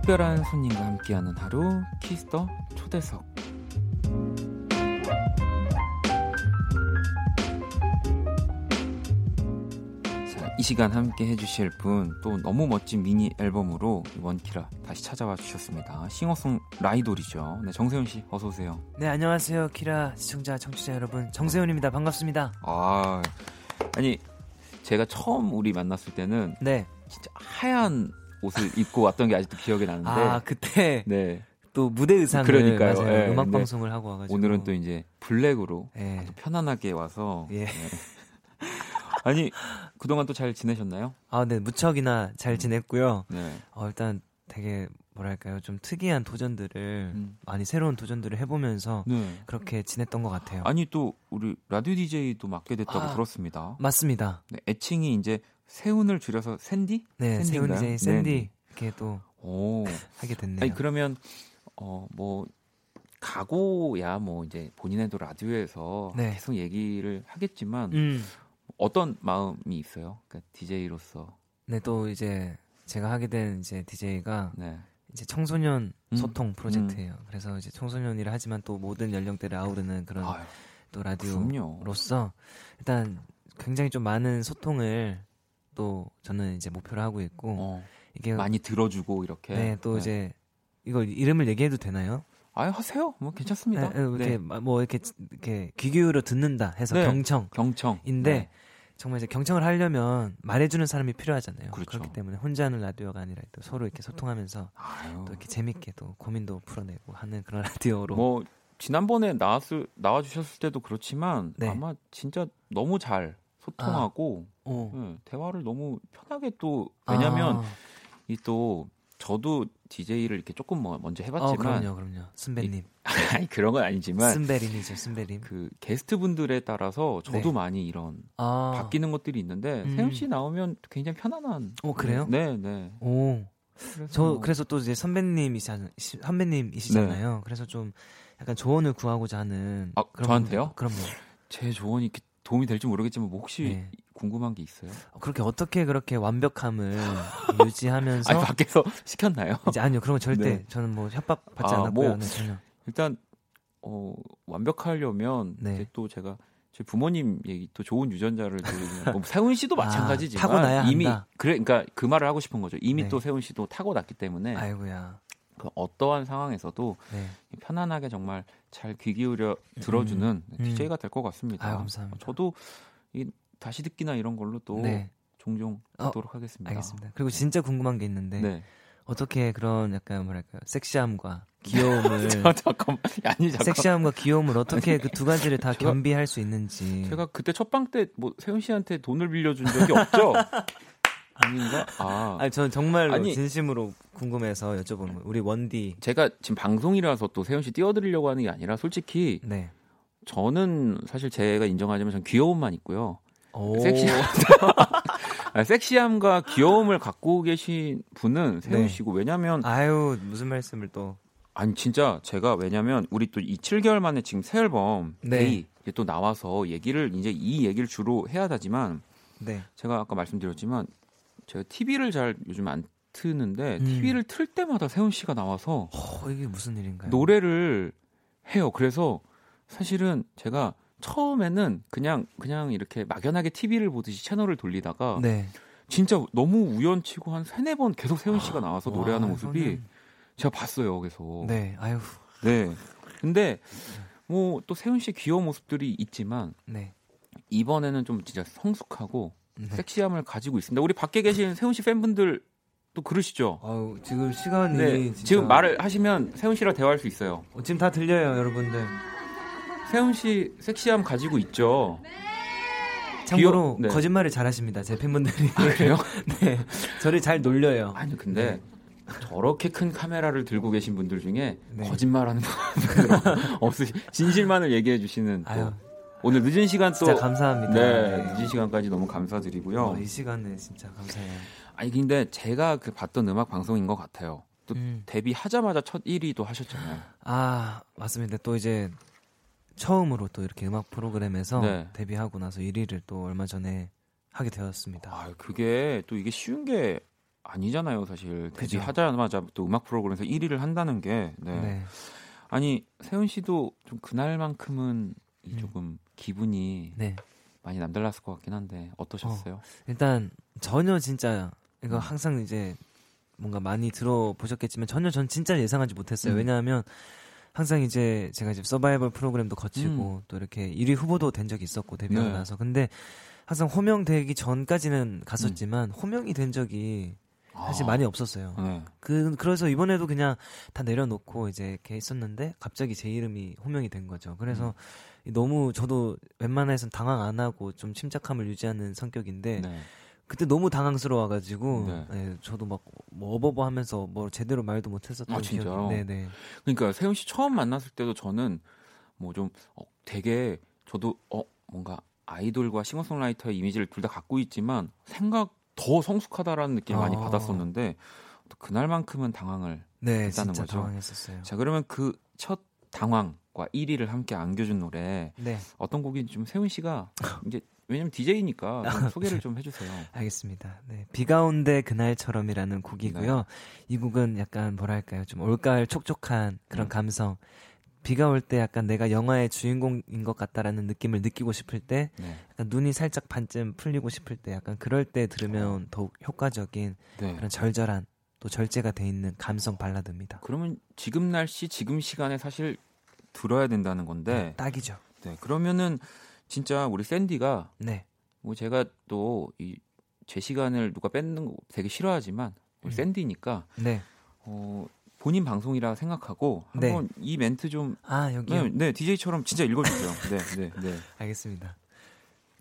특별한 손님과 함께하는 하루 Kiss the 초대석 이 시간 함께 해주실 분 또 너무 멋진 미니 앨범으로 원키라 다시 찾아와 주셨습니다. 싱어송라이돌이죠. 네, 정세운 씨 어서 오세요. 네, 안녕하세요. 키라 시청자, 청취자 여러분. 정세운입니다. 반갑습니다. 아, 아니 제가 처음 우리 만났을 때는 네. 진짜 하얀 옷을 입고 왔던 게 아직도 기억이 나는데 아, 그때 네. 또 무대 의상을 그러니까요. 네, 음악 방송을 하고 와가지고 오늘은 또 이제 블랙으로 네. 편안하게 와서 예. 네. 아니 그동안 또 잘 지내셨나요? 아, 네 무척이나 잘 지냈고요. 네. 어, 일단 되게 뭐랄까요 좀 특이한 도전들을 음. 많이 새로운 도전들을 해보면서 네. 그렇게 지냈던 것 같아요. 아니 또 우리 라디오 DJ도 맡게 됐다고 아, 들었습니다. 맞습니다. 네, 애칭이 이제 세운을 줄여서 샌디? 네, 세운 DJ 샌디 네. 이렇게 또 오. 하게 됐네요. 아니 그러면 어뭐 가고야 뭐 이제 본인의도 라디오에서 네. 계속 얘기를 하겠지만 음. 어떤 마음이 있어요? 그러니까 DJ로서. 네, 또 이제 제가 하게 된 이제 DJ가 네. 이제 청소년 음. 소통 프로젝트예요. 음. 그래서 이제 청소년이라 하지만 또 모든 연령대를 아우르는 그런 아유, 또 라디오로서 일단 굉장히 좀 많은 소통을 또 저는 이제 목표를 하고 있고 어, 이게 많이 들어주고 이렇게 네, 또 네. 이제 이걸 이름을 얘기해도 되나요? 아 하세요. 뭐 괜찮습니다. 네, 이렇게 네. 뭐 이렇게 이렇게 귀 기울여 듣는다 해서 네, 경청 경청인데 네. 정말 이제 경청을 하려면 말해주는 사람이 필요하잖아요. 그렇죠. 그렇기 때문에 혼자 하는 라디오가 아니라 또 서로 이렇게 소통하면서 아유. 또 이렇게 재밌게 또 고민도 풀어내고 하는 그런 라디오로. 뭐 지난번에 나왔을 나와 주셨을 때도 그렇지만 네. 아마 진짜 너무 잘 소통하고 아. 어. 네, 대화를 너무 편하게 또 왜냐면 아. 이또 저도 DJ를 이렇게 조금 뭐 먼저 해봤지만 어, 그럼요, 그럼요. 순배님. 아니 그런 건 아니지만 순배림이죠, 순배림. 그 게스트 분들에 따라서 저도 네. 많이 이런 아. 바뀌는 것들이 있는데 음. 세훈 씨 나오면 굉장히 편안한. 어 그래요? 네, 네. 오. 그래서 저 뭐. 그래서 또 이제 선배님이시 선배님이시잖아요. 네. 그래서 좀 약간 조언을 구하고자 하는. 아 저한테요? 그럼요. 제 조언이 도움이 될지 모르겠지만 뭐 혹시 네. 궁금한 게 있어요? 그렇게 어떻게 그렇게 완벽함을 유지하면서 아니 밖에서 시켰나요? 이제 아니요 그런 거 절대 네. 저는 뭐 협박 받지 아, 않았고요. 뭐, 네, 전혀. 일단 어 완벽하려면 네. 또 제가 제 부모님 얘기 또 좋은 유전자를 뭐 세훈 씨도 아, 마찬가지지만 아, 이미 한다. 그래 그러니까 그 말을 하고 싶은 거죠. 이미 네. 또 세훈 씨도 타고났기 때문에 아이고야. 그 어떠한 상황에서도 네. 편안하게 정말 잘 귀 기울여 들어주는 음. DJ가 될 것 같습니다. 아유, 감사합니다. 저도 이 다시 듣기나 이런 걸로 또 네. 종종 어, 하도록 하겠습니다. 알겠습니다. 그리고 진짜 궁금한 게 있는데 네. 어떻게 그런 약간 뭐랄까요 섹시함과 귀여움을 잠깐 아니 잠깐 섹시함과 귀여움을 어떻게 그 두 가지를 다 제가, 겸비할 수 있는지 제가 그때 첫 방 때 뭐 세운 씨한테 돈을 빌려준 적이 없죠? 아닌가? 아, 아니 전 정말로 아니, 진심으로 궁금해서 여쭤보는 거예요. 우리 원디 제가 지금 방송이라서 또 세운 씨 띄워드리려고 하는 게 아니라 솔직히 네. 저는 사실 제가 인정하자면 전 귀여움만 있고요. 섹시함, 아, 섹시함과 귀여움을 갖고 계신 분은 세운 네. 씨고 왜냐면 아유 무슨 말씀을 또 아니 진짜 제가 왜냐면 우리 또 이 7개월 만에 지금 새 앨범 네. 데이 또 나와서 얘기를 이제 이 얘기를 주로 해야 하지만 네. 제가 아까 말씀드렸지만 제가 TV를 잘 요즘 안 트는데 음. TV를 틀 때마다 세훈 씨가 나와서 어, 이게 무슨 일인가요? 노래를 해요. 그래서 사실은 제가 처음에는 그냥 그냥 이렇게 막연하게 TV를 보듯이 채널을 돌리다가 네. 진짜 너무 우연치고 한 세네 번 계속 세훈 씨가 나와서 노래하는 와, 모습이 저는... 제가 봤어요. 그래서 네, 아유. 네. 근데 뭐 또 세훈 씨의 귀여운 모습들이 있지만 네. 이번에는 좀 진짜 성숙하고 네. 섹시함을 가지고 있습니다. 우리 밖에 계신 세훈 씨 팬분들 또 그러시죠? 아유, 지금 시간이 네, 지금 말을 하시면 세훈 씨랑 대화할 수 있어요. 어, 지금 다 들려요, 여러분들. 세훈 씨 섹시함 가지고 있죠. 참고로 네. 거짓말을 잘하십니다. 제 팬분들이. 아, 그래요? 네, 저를 잘 놀려요. 아니 근데 네. 저렇게 큰 카메라를 들고 계신 분들 중에 네. 거짓말하는 분들 없으시. 진실만을 얘기해 주시는 또 오늘 늦은 시간 또 감사합니다. 네, 네. 늦은 시간까지 너무 감사드리고요. 어, 이 시간은 진짜 감사해요. 아니 근데 제가 그 봤던 음악 방송인 것 같아요. 또 음. 데뷔하자마자 첫 1위도 하셨잖아요. 아 맞습니다. 또 이제 처음으로 또 이렇게 음악 프로그램에서 네. 데뷔하고 나서 1위를 또 얼마 전에 하게 되었습니다. 아, 그게 또 이게 쉬운 게 아니잖아요, 사실. 데뷔하자마자 또 음악 프로그램에서 1위를 한다는 게. 네. 네. 아니, 세훈 씨도 좀 그날만큼은 음. 조금 기분이 네. 많이 남달랐을 것 같긴 한데 어떠셨어요? 어, 일단 전혀 진짜 이거 음. 항상 이제 뭔가 많이 들어보셨겠지만 전혀 전 진짜 예상하지 못했어요. 음. 왜냐하면 항상 이제 제가 이제 서바이벌 프로그램도 거치고 음. 또 이렇게 1위 후보도 된 적이 있었고 데뷔하고 네. 나서 근데 항상 호명되기 전까지는 갔었지만 음. 호명이 된 적이 사실 아. 많이 없었어요. 네. 그 그래서 이번에도 그냥 다 내려놓고 이제 이렇게 있었는데 갑자기 제 이름이 호명이 된 거죠. 그래서 음. 너무 저도 웬만해선 당황 안 하고 좀 침착함을 유지하는 성격인데 네. 그때 너무 당황스러워가지고 네. 네, 저도 막 뭐 어버버 하면서 뭐 제대로 말도 못했었던 아, 진짜요? 네네. 그러니까 세훈 씨 처음 만났을 때도 저는 뭐 좀 어, 되게 저도 어 뭔가 아이돌과 싱어송라이터의 이미지를 둘 다 갖고 있지만 생각 더 성숙하다라는 느낌을 아. 많이 받았었는데 또 그날만큼은 당황을 네, 했다는 거죠. 당황했었어요. 자 그러면 그 첫 당황과 1위를 함께 안겨준 노래 네. 어떤 곡인지 좀 세훈 씨가 이제 왜냐면 DJ니까 소개를 좀 해주세요. 알겠습니다. 네, 비가 온데 그날처럼이라는 곡이고요. 네. 이 곡은 약간 뭐랄까요, 좀 올가을 촉촉한 그런 음. 감성. 비가 올 때 약간 내가 영화의 주인공인 것 같다라는 느낌을 느끼고 싶을 때, 네. 약간 눈이 살짝 반쯤 풀리고 싶을 때, 약간 그럴 때 들으면 어. 더욱 효과적인 네. 그런 절절한 또 절제가 돼 있는 감성 발라드입니다. 그러면 지금 날씨, 지금 시간에 사실 들어야 된다는 건데 네, 딱이죠. 네, 그러면은 진짜 우리 샌디가 네. 뭐 제가 또 이 제 시간을 누가 뺏는 거 되게 싫어하지만 우리 음. 샌디니까 네. 어 본인 방송이라 생각하고 네. 한번 네. 이 멘트 좀 아, 여기 네, 네, DJ처럼 진짜 읽어 주세요. 네, 네, 네. 알겠습니다.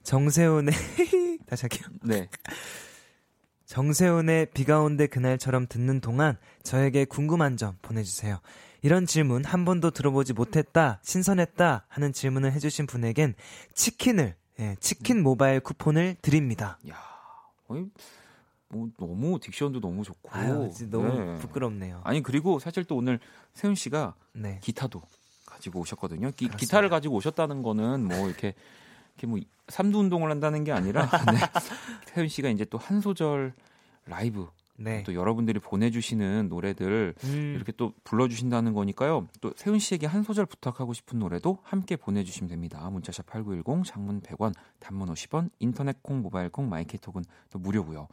정세훈의 다시 할게요. 네. 정세훈의 비가 온데 그날처럼 듣는 동안 저에게 궁금한 점 보내주세요. 이런 질문 한 번도 들어보지 못했다, 신선했다 하는 질문을 해주신 분에겐 치킨을, 예, 치킨 모바일 쿠폰을 드립니다. 야, 어이, 뭐 너무 딕션도 너무 좋고 아유, 너무 네. 부끄럽네요. 아니 그리고 사실 또 오늘 세훈 씨가 네. 기타도 가지고 오셨거든요. 기, 타를 가지고 오셨다는 거는 뭐 이렇게 이렇게 뭐 삼두 운동을 한다는 게 아니라 네. 세훈 씨가 이제 또 한 소절 라이브 네. 또 여러분들이 보내주시는 노래들 음. 이렇게 또 불러주신다는 거니까요. 또 세훈 씨에게 한 소절 부탁하고 싶은 노래도 함께 보내주시면 됩니다. 문자샵 8910, 장문 100원, 단문 50원, 인터넷 콩, 모바일 콩, 마이케톡은 또 무료고요.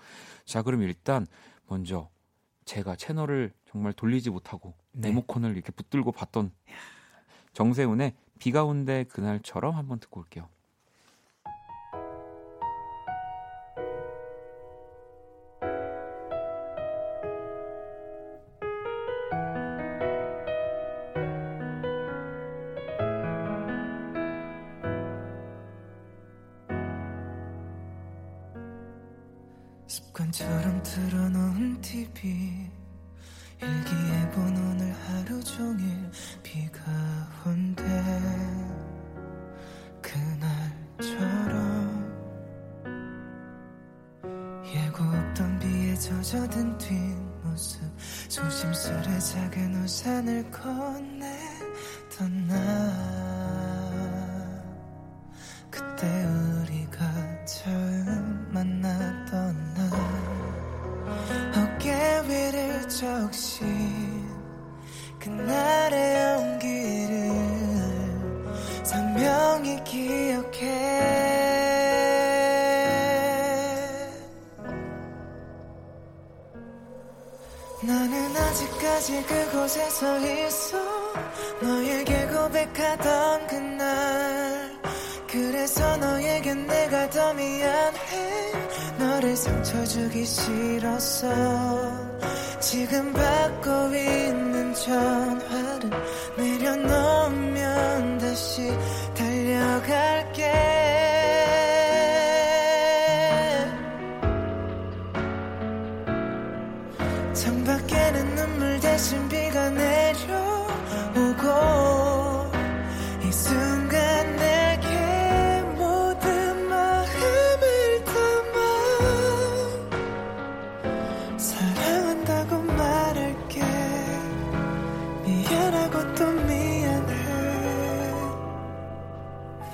자, 그럼 일단 먼저 제가 채널을 정말 돌리지 못하고 네. 리모컨을 이렇게 붙들고 봤던 정세훈의 비가 온대 그날처럼 한번 듣고 올게요.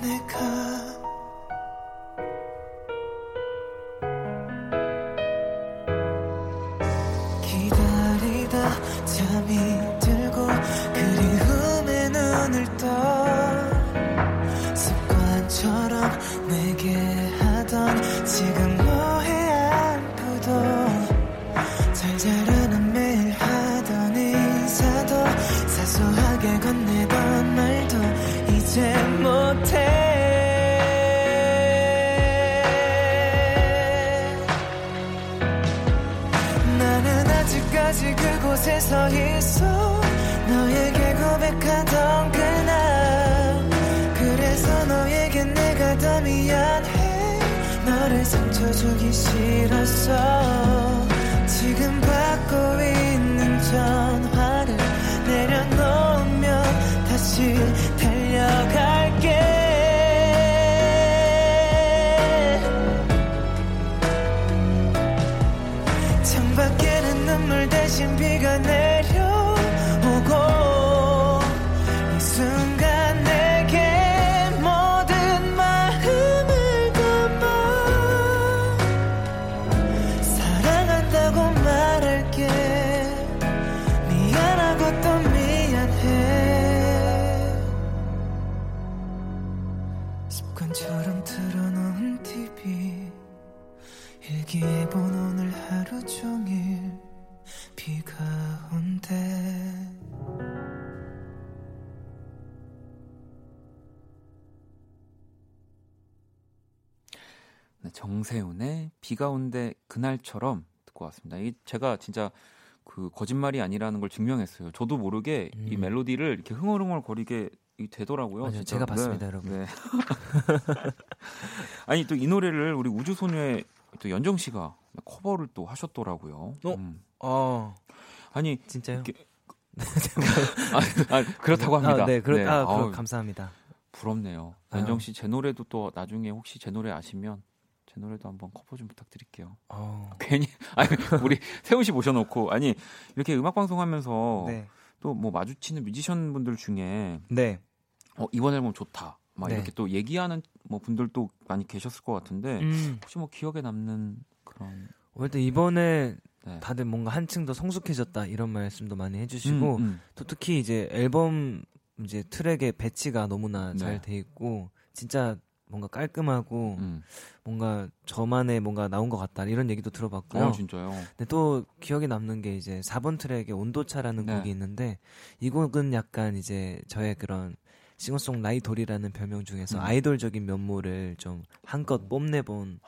내가 서 있어 너에게 고백하던 그날. 그래서 너에게 내가 더 미안해. 너를 상처 주기 싫었어 비가 온대 그날처럼 듣고 왔습니다. 이 제가 진짜 그 거짓말이 아니라는 걸 증명했어요. 저도 모르게 음. 이 멜로디를 이렇게 흥얼흥얼 거리게 되더라고요. 맞아요, 제가 봤습니다, 네. 여러분. 네. 아니 또 이 노래를 우리 우주소녀의 또 연정 씨가 커버를 또 하셨더라고요. 어? 음. 어. 아니 진짜요? 이렇게, 아, 아, 그렇다고 합니다. 아, 네, 그렇, 네. 아, 그, 감사합니다. 부럽네요. 연정 씨 제 노래도 또 나중에 혹시 제 노래 아시면 제 노래도 한번 커버 좀 부탁드릴게요. 어. 괜히 아니 우리 세운 씨 모셔놓고 아니 이렇게 음악 방송하면서 네. 또 뭐 마주치는 뮤지션 분들 중에 네. 어, 이번 앨범 좋다. 막 네. 이렇게 또 얘기하는 뭐 분들도 많이 계셨을 것 같은데 음. 혹시 뭐 기억에 남는 그런 일단 이번에 네. 다들 뭔가 한층 더 성숙해졌다 이런 말씀도 많이 해주시고 음, 음. 또 특히 이제 앨범 이제 트랙의 배치가 너무나 네. 잘돼 있고 진짜 뭔가 깔끔하고 음. 뭔가 저만의 뭔가 나온 것 같다 이런 얘기도 들어봤고요. 어, 진짜요? 근데 또 기억에 남는 게 이제 4번 트랙에 온도차라는 네. 곡이 있는데 이 곡은 약간 이제 저의 그런 싱어송라이돌이라는 별명 중에서 음. 아이돌적인 면모를 좀 한껏 뽐내본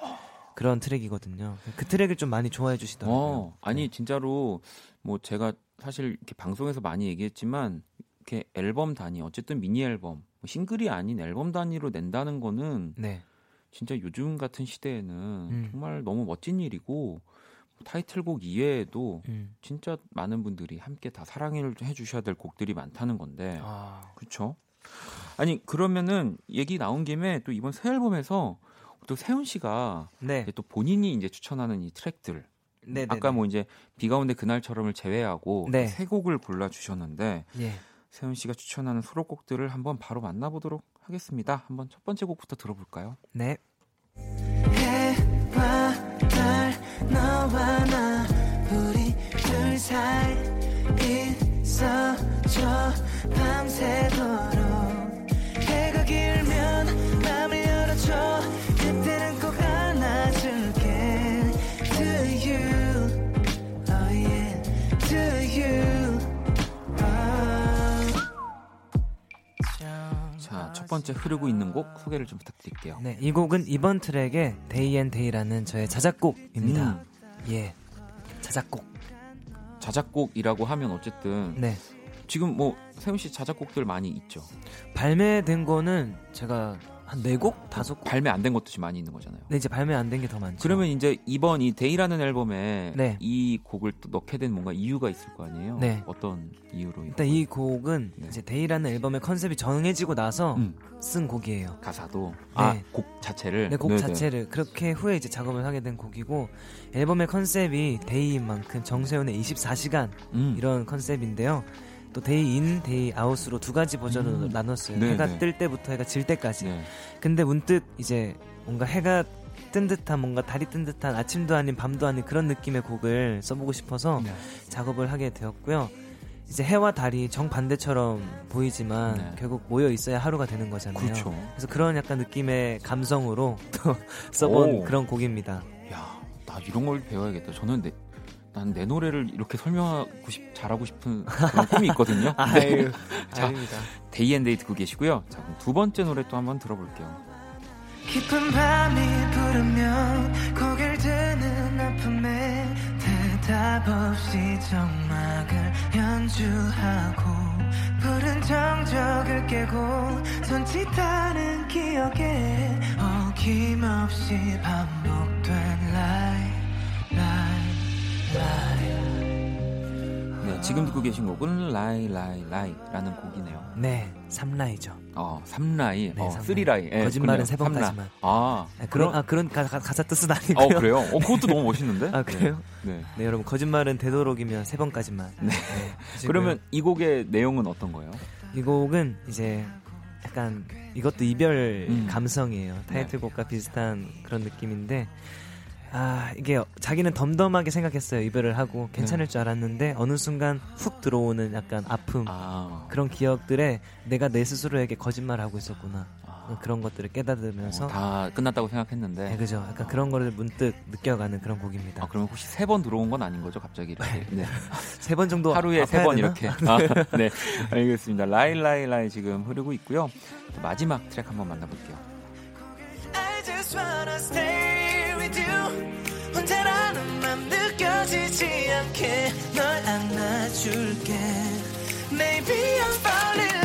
그런 트랙이거든요. 그 트랙을 좀 많이 좋아해 주시더라고요. 어, 아니 네. 진짜로 뭐 제가 사실 이렇게 방송에서 많이 얘기했지만 이렇게 앨범 단위 어쨌든 미니 앨범 뭐 싱글이 아닌 앨범 단위로 낸다는 거는 네. 진짜 요즘 같은 시대에는 음. 정말 너무 멋진 일이고 타이틀곡 이외에도 음. 진짜 많은 분들이 함께 다 사랑을 해주셔야 될 곡들이 많다는 건데 아. 그렇죠? 아니 그러면은 얘기 나온 김에 또 이번 새 앨범에서 또 세훈 씨가 네. 또 본인이 이제 추천하는 이 트랙들 네네네. 아까 뭐 이제 비가 온데 그날처럼을 제외하고 네. 세 곡을 골라 주셨는데 예. 세훈 씨가 추천하는 수록곡들을 한번 바로 만나보도록 하겠습니다. 한번 첫 번째 곡부터 들어볼까요? 네. 밤새도록 해가 길면 맘을 열어줘 첫 번째 흐르고 있는 곡 소개를 좀 부탁드릴게요. 네, 이 곡은 이번 트랙의 Day and Day라는 저의 자작곡입니다. 음. 예. 자작곡. 자작곡이라고 하면 어쨌든 네. 지금 뭐 세운 씨 자작곡들 많이 있죠. 발매된 거는 제가 한 네 곡, 다섯 곡 발매 안 된 것도 많이 있는 거잖아요. 네, 이제 발매 안 된 게 더 많죠. 그러면 이제 이번 이 Day라는 앨범에 네. 이 곡을 또 넣게 된 뭔가 이유가 있을 거 아니에요? 네. 어떤 이유로? 일단 이 곡은 네. 이제 Day라는 앨범의 컨셉이 정해지고 나서 음. 쓴 곡이에요. 가사도 네. 아, 곡 자체를 네, 곡 네네. 자체를 그렇게 후에 이제 작업을 하게 된 곡이고 앨범의 컨셉이 Day인 만큼 정세운의 24시간 음. 이런 컨셉인데요. 또 Day In, Day Out으로 두 가지 버전으로 음. 나눴어요. 네네. 해가 뜰 때부터 해가 질 때까지. 네. 근데 문득 이제 뭔가 해가 뜬 듯한 뭔가 달이 뜬 듯한 아침도 아닌 밤도 아닌 그런 느낌의 곡을 써보고 싶어서 네. 작업을 하게 되었고요. 이제 해와 달이 정반대처럼 보이지만 네. 결국 모여 있어야 하루가 되는 거잖아요. 그렇죠. 그래서 그런 약간 느낌의 감성으로 또 써본 오. 그런 곡입니다. 야, 나 이런 걸 배워야겠다. 저는 내, 난 내 노래를 이렇게 설명하고 싶, 잘하고 싶은 그런 꿈이 있거든요. 아유, 아닙니다. Day and Day 듣고 계시고요. 자, 그럼 두 번째 노래 또 한번 들어볼게요. 깊은 밤이 부르면 고개를 드는 아픔에 대답 없이 적막을 연주하고 푸른 정적을 깨고 손짓하는 기억에 어김없이 반복된 lie. 네, 지금 듣고 계신 곡은 Lie Lie Lie라는 곡이네요. 네, 삼 Lie죠. 어, 삼 Lie, 네, 어, three Lie. 네, 거짓말은 세 번까지만. 아, 네, 그런 아 그런 가, 가, 사 뜻은 아니고요. 어, 그래요? 어, 그것도 너무 멋있는데? 아, 그래요? 네. 네. 네, 여러분 거짓말은 되도록이면 세 번까지만. 네. 네 그러면 이 곡의 내용은 어떤 거예요? 이 곡은 이제 약간 이것도 이별 음. 감성이에요. 타이틀곡과 비슷한 그런 느낌인데 아 이게 자기는 덤덤하게 생각했어요. 이별을 하고 괜찮을 네. 줄 알았는데 어느 순간 훅 들어오는 약간 아픔 아. 그런 기억들에 내가 내 스스로에게 거짓말하고 있었구나. 아. 그런 것들을 깨닫으면서 어, 다 끝났다고 생각했는데. 네, 그죠. 약간 아. 그런 거를 문득 느껴가는 그런 곡입니다. 아, 그러면 혹시 세 번 들어온 건 아닌 거죠 갑자기 이렇게? 네. 세 번 정도 하루에 세 번 이렇게. 아, 네. 알겠습니다. 라이 라이 라이 지금 흐르고 있고요. 마지막 트랙 한번 만나볼게요 혼자라는 맘 느껴지지 않게 널 안아줄게. Maybe I'm falling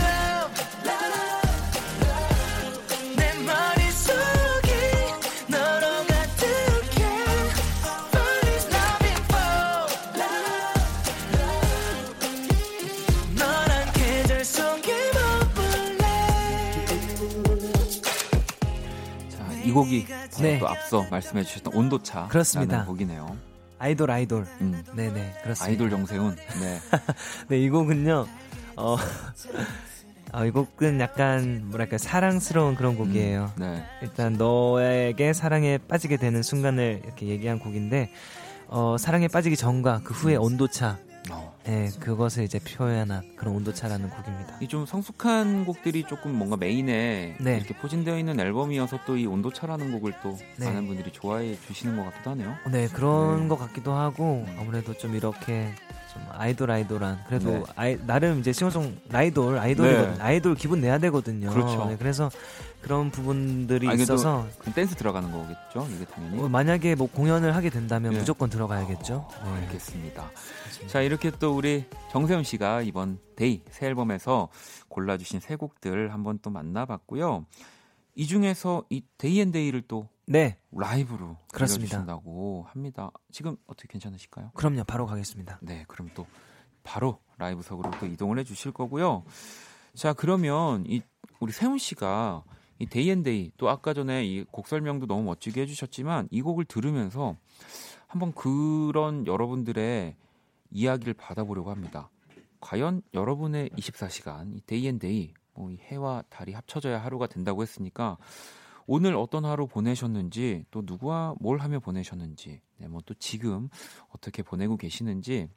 이 곡이 네. 또 앞서 말씀해 주셨던 온도차 그렇습니다. 곡이네요. 아이돌 아이돌. 음. 네네 그렇습니다. 아이돌 정세훈. 네. 네, 이 곡은요. 어, 어, 이 곡은 약간 뭐랄까 사랑스러운 그런 곡이에요. 음, 네. 일단 너에게 사랑에 빠지게 되는 순간을 이렇게 얘기한 곡인데 어, 사랑에 빠지기 전과 그 후의 음. 온도차. 어. 네, 그것을 이제 표현한 그런 온도차라는 곡입니다. 이 좀 성숙한 곡들이 조금 뭔가 메인에 네. 이렇게 포진되어 있는 앨범이어서 또 이 온도차라는 곡을 또 네. 많은 분들이 좋아해 주시는 것 같기도 하네요. 네, 그런 네. 것 같기도 하고 아무래도 좀 이렇게 좀 아이돌 아이돌한 그래도 네. 아이, 나름 이제 싱어송라이돌 아이돌이거든 네. 아이돌 기분 내야 되거든요. 그렇죠. 네, 그래서 그런 부분들이 아, 있어서 댄스 들어가는 거겠죠. 이게 당연히. 어, 만약에 뭐 공연을 하게 된다면 네. 무조건 들어가야겠죠. 어, 네. 알겠습니다. 자 이렇게 또 우리 정세운 씨가 이번 Day 새 앨범에서 골라주신 새 곡들 한번 또 만나봤고요. 이 중에서 이 Day and Day를 또 네. 라이브로 그렇습니다. 다고 합니다. 지금 어떻게 괜찮으실까요? 그럼요. 바로 가겠습니다. 네, 그럼 또 바로 라이브석으로 또 이동을 해 주실 거고요. 자, 그러면 이 우리 세운 씨가 이 Day and Day 또 아까 전에 이 곡 설명도 너무 멋지게 해주셨지만 이 곡을 들으면서 한번 그런 여러분들의 이야기를 받아보려고 합니다. 과연 여러분의 24시간 이 Day and Day 뭐 해와 달이 합쳐져야 하루가 된다고 했으니까 오늘 어떤 하루 보내셨는지 또 누구와 뭘 하며 보내셨는지 네, 뭐 또 지금 어떻게 보내고 계시는지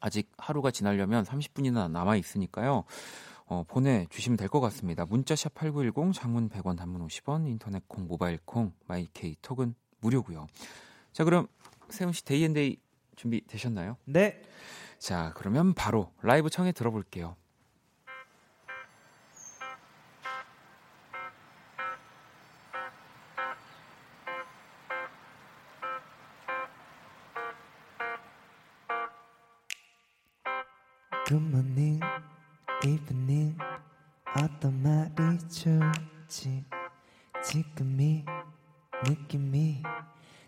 아직 하루가 지나려면 30분이나 남아 있으니까요. 어, 보내주시면 될 것 같습니다. 문자샵 8910, 장문 100원, 단문 50원, 인터넷 콩, 모바일 콩, 마이케이 톡은 무료고요. 자, 그럼 세운 씨 Day and Day 준비 되셨나요? 네. 자, 그러면 바로 라이브 청해 들어볼게요. Good morning evening 어떤 말이 좋지 지금이 느낌이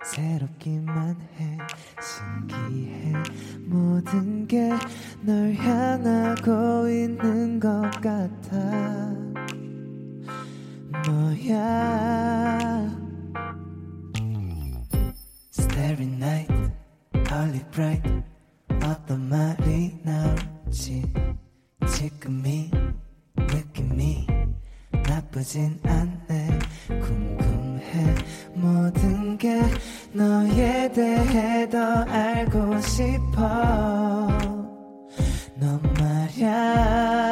새롭기만 해. 신기해. 모든 게 널 향하고 있는 것 같아. 뭐야? Starry night, holy bright. 어떤 말이 나올지 지금이 느낌이 나쁘진 않네. 궁금해. 모든 게 너에 대해 더 알고 싶어. 넌 말야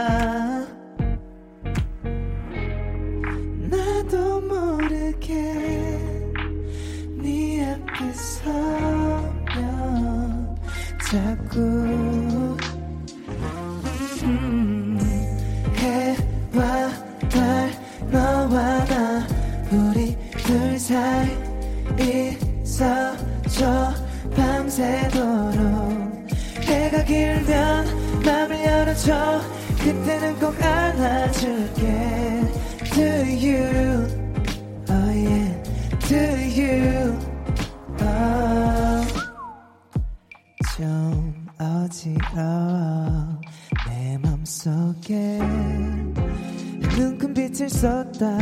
쏟아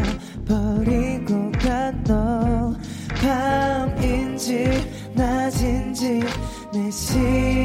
버리고 간 너. 밤인지 낮인지 내시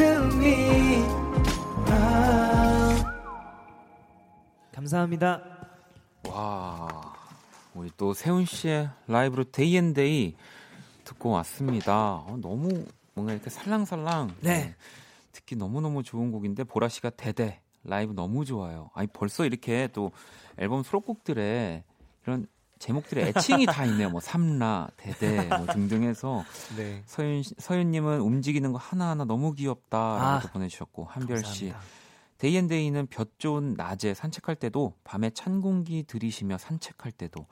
me 감사합니다. 와, 우리 또 세운 씨의 라이브로 Day and Day 듣고 왔습니다. 어, 너무 뭔가 이렇게 살랑살랑 네. 네. 듣기 너무너무 좋은 곡인데 보라 씨가 데데 라이브 너무 좋아요. 아니 벌써 이렇게 또 앨범 수록곡들에 이런 제목들의 애칭이 다 있네요. 뭐 삼라, 데데 뭐 등등 해서 네. 서윤 서윤님은 움직이는 거 하나 하나 너무 귀엽다라고 아, 보내주셨고 한별 씨 데이앤데이는 볕 좋은 낮에 산책할 때도 밤에 찬 공기 들이쉬며 산책할 때도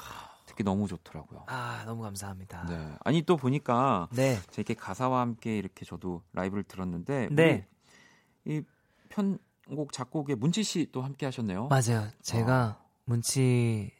듣기 너무 좋더라고요. 아 너무 감사합니다. 네. 아니 또 보니까 네. 이렇게 가사와 함께 이렇게 저도 라이브를 들었는데 네. 이 편곡 작곡에 문치 씨 또 함께 하셨네요. 맞아요. 제가 어. 문치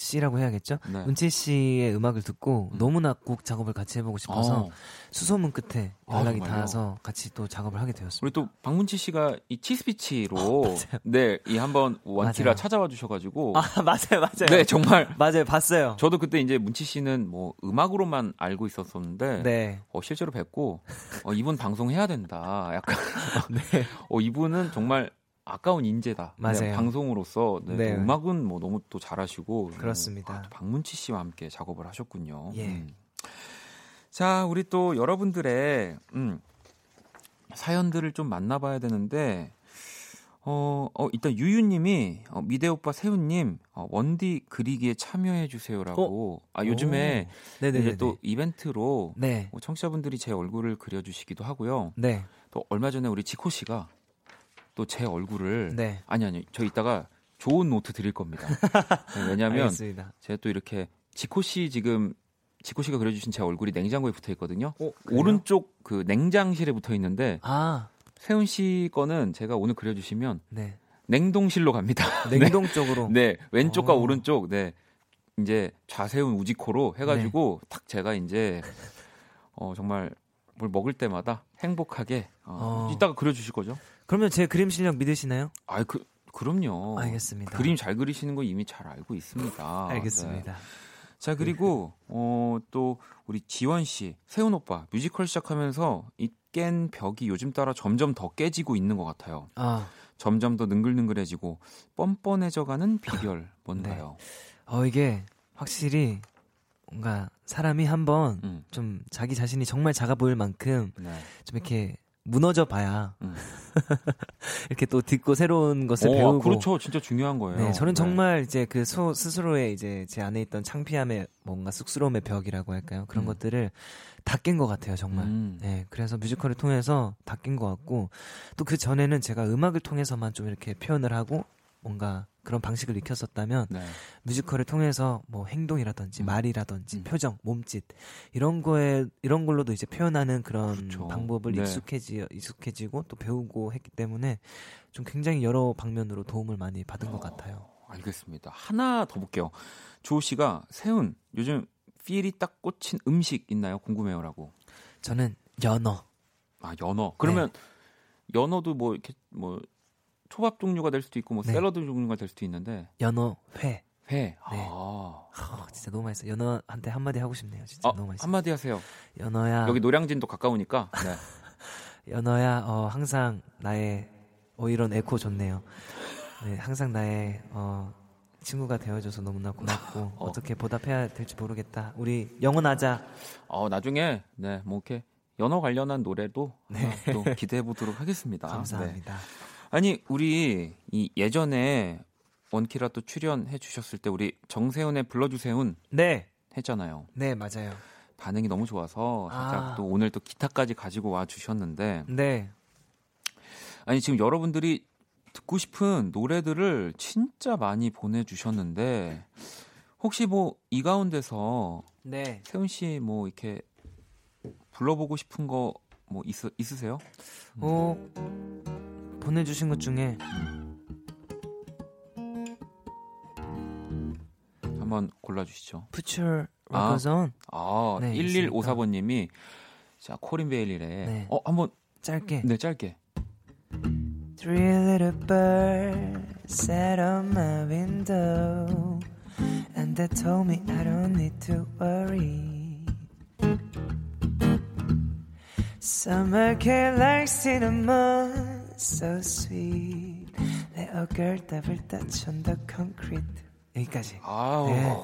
씨라고 해야겠죠? 네. 은채 씨의 음악을 듣고 음. 너무나 곡 작업을 같이 해보고 싶어서 어. 수소문 끝에 아, 연락이 아, 닿아서 같이 또 작업을 하게 되었습니다. 우리 또 박문치 씨가 이 치스피치로 어, 네, 이 한번 원키라 찾아와 주셔가지고 아 맞아요, 맞아요. 네, 정말 맞아요, 봤어요. 저도 그때 이제 문치 씨는 뭐 음악으로만 알고 있었었는데 네. 어, 실제로 뵙고 어, 이분 방송 해야 된다. 약간 네. 어, 이분은 정말 아까운 인재다. 네, 맞아요. 네, 방송으로서 네, 네. 음악은 뭐 너무 또 잘하시고 그렇습니다. 아, 박문치 씨와 함께 작업을 하셨군요. 예. 음. 자, 우리 또 여러분들의 음, 사연들을 좀 만나봐야 되는데 어, 어 일단 유유님이 어, 미대 오빠 세운님 어, 원디 그리기에 참여해 주세요라고. 어? 아 요즘에 이제 또 이벤트로 네. 뭐 청취자분들이 제 얼굴을 그려주시기도 하고요. 네. 또 얼마 전에 우리 지코 씨가 또 제 얼굴을 네. 아니 아니 저 이따가 좋은 노트 드릴 겁니다. 네, 왜냐하면 제가 또 이렇게 지코 씨 지금 지코 씨가 그려주신 제 얼굴이 냉장고에 붙어 있거든요. 어, 오른쪽 그 냉장실에 붙어 있는데 아. 세훈 씨 거는 제가 오늘 그려주시면 네. 냉동실로 갑니다. 냉동 쪽으로. 네, 왼쪽과 오. 오른쪽. 네, 이제 좌세훈 우지코로 해가지고 네. 탁 제가 이제 어 정말 뭘 먹을 때마다 행복하게 어, 어. 이따가 그려주실 거죠? 그러면 제 그림 실력 믿으시나요? 아, 그 그럼요. 알겠습니다. 그림 잘 그리시는 거 이미 잘 알고 있습니다. 알겠습니다. 네. 자 그리고 어, 또 우리 지원 씨, 세훈 오빠 뮤지컬 시작하면서 이 깬 벽이 요즘 따라 점점 더 깨지고 있는 것 같아요. 아. 점점 더 능글능글해지고 뻔뻔해져가는 비결 뭔가요? 네. 어 이게 확실히 뭔가 사람이 한번 음. 좀 자기 자신이 정말 작아 보일 만큼 네. 좀 이렇게 무너져 봐야 음. 이렇게 또 듣고 새로운 것을 오, 배우고 그렇죠 진짜 중요한 거예요. 네, 저는 네. 정말 이제 그 소, 스스로의 이제 제 안에 있던 창피함의 뭔가 쑥스러움의 벽이라고 할까요? 그런 음. 것들을 다 깬 것 같아요 정말. 음. 네, 그래서 뮤지컬을 통해서 다 깬 것 같고 또 그 전에는 제가 음악을 통해서만 좀 이렇게 표현을 하고 뭔가 그런 방식을 익혔었다면 네. 뮤지컬을 통해서 뭐 행동이라든지 음. 말이라든지 음. 표정, 몸짓 이런 거에 이런 걸로도 이제 표현하는 그런 그렇죠. 방법을 네. 익숙해지 익숙해지고 또 배우고 했기 때문에 좀 굉장히 여러 방면으로 도움을 많이 받은 어, 것 같아요. 알겠습니다. 하나 더 볼게요. 조우 씨가 세훈 요즘 필이 딱 꽂힌 음식 있나요? 궁금해요라고. 저는 연어. 아 연어. 그러면 네. 연어도 뭐 이렇게 뭐 초밥 종류가 될 수도 있고 뭐 네. 샐러드 종류가 될 수도 있는데 연어 회. 회. 네. 아. 어, 진짜 너무 맛있어. 연어한테 한마디 하고 싶네요. 진짜 어, 너무 맛있어. 한마디 하세요. 연어야. 여기 노량진도 가까우니까. 네. 연어야. 어, 항상 나의 어 이런 에코 좋네요. 네, 항상 나의 어 친구가 되어줘서 너무나 고맙고 어. 떻게 보답해야 될지 모르겠다. 우리 영원하자. 어 나중에 네뭐 이렇게 연어 관련한 노래도 네. 또 기대해 보도록 하겠습니다. 감사합니다. 네. 아니 우리 이 예전에 원키라 또 출연해 주셨을 때 우리 정세훈의 불러주세훈 네 했잖아요. 네 맞아요. 반응이 너무 좋아서 살짝 아. 또 오늘 또 기타까지 가지고 와 주셨는데 네 아니 지금 여러분들이 듣고 싶은 노래들을 진짜 많이 보내주셨는데 혹시 뭐 이 가운데서 네. 세훈 씨 뭐 이렇게 불러보고 싶은 거 뭐 있으세요? 어 보내주신 것 중에 한번 골라주시죠. Put your records 아, on. 아, 네, 1154번님이 자 코린 베일리래. 네. 어 한번 짧게. 네 짧게. Three little birds sat on my window and they told me I don't need to worry. Summer came like cinnamon. so sweet. 내 어글답을 따춘 더 concrete. 여기까지. 아우. 네.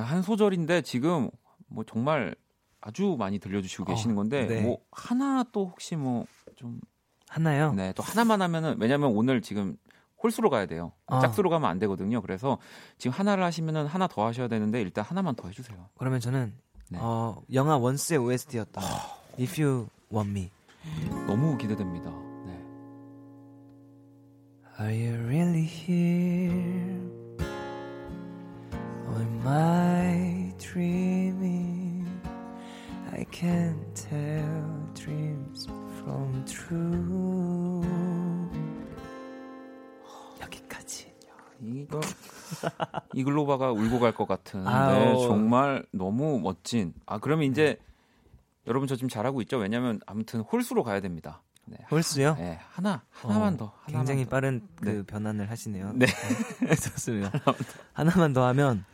한 소절인데 지금 뭐 정말 아주 많이 들려주시고 어, 계시는 건데 네. 뭐 하나 또 혹시 뭐 좀 하나요? 네, 또 하나만 하면은 왜냐면 오늘 지금 홀수로 가야 돼요. 어. 짝수로 가면 안 되거든요. 그래서 지금 하나를 하시면은 하나 더 하셔야 되는데 일단 하나만 더 해주세요. 그러면 저는 네. 어, 영화 원스의 OST였던 If You Want Me 너무 기대됩니다. 네. Are you really here? Or am I dreaming? I can't tell dreams from true. 여기까지. 이거 이글로바가 울고 갈 것 같은. 네, 정말 너무 멋진. 아 그러면 이제 네. 여러분 저 지금 잘하고 있죠? 왜냐면 아무튼 홀수로 가야 됩니다. 네, 홀수요? 네, 하나 하나만 어, 더. 하나만 굉장히 더. 빠른 그 네. 변환을 하시네요. 네, 네. 좋습니다. 하나만 더 하면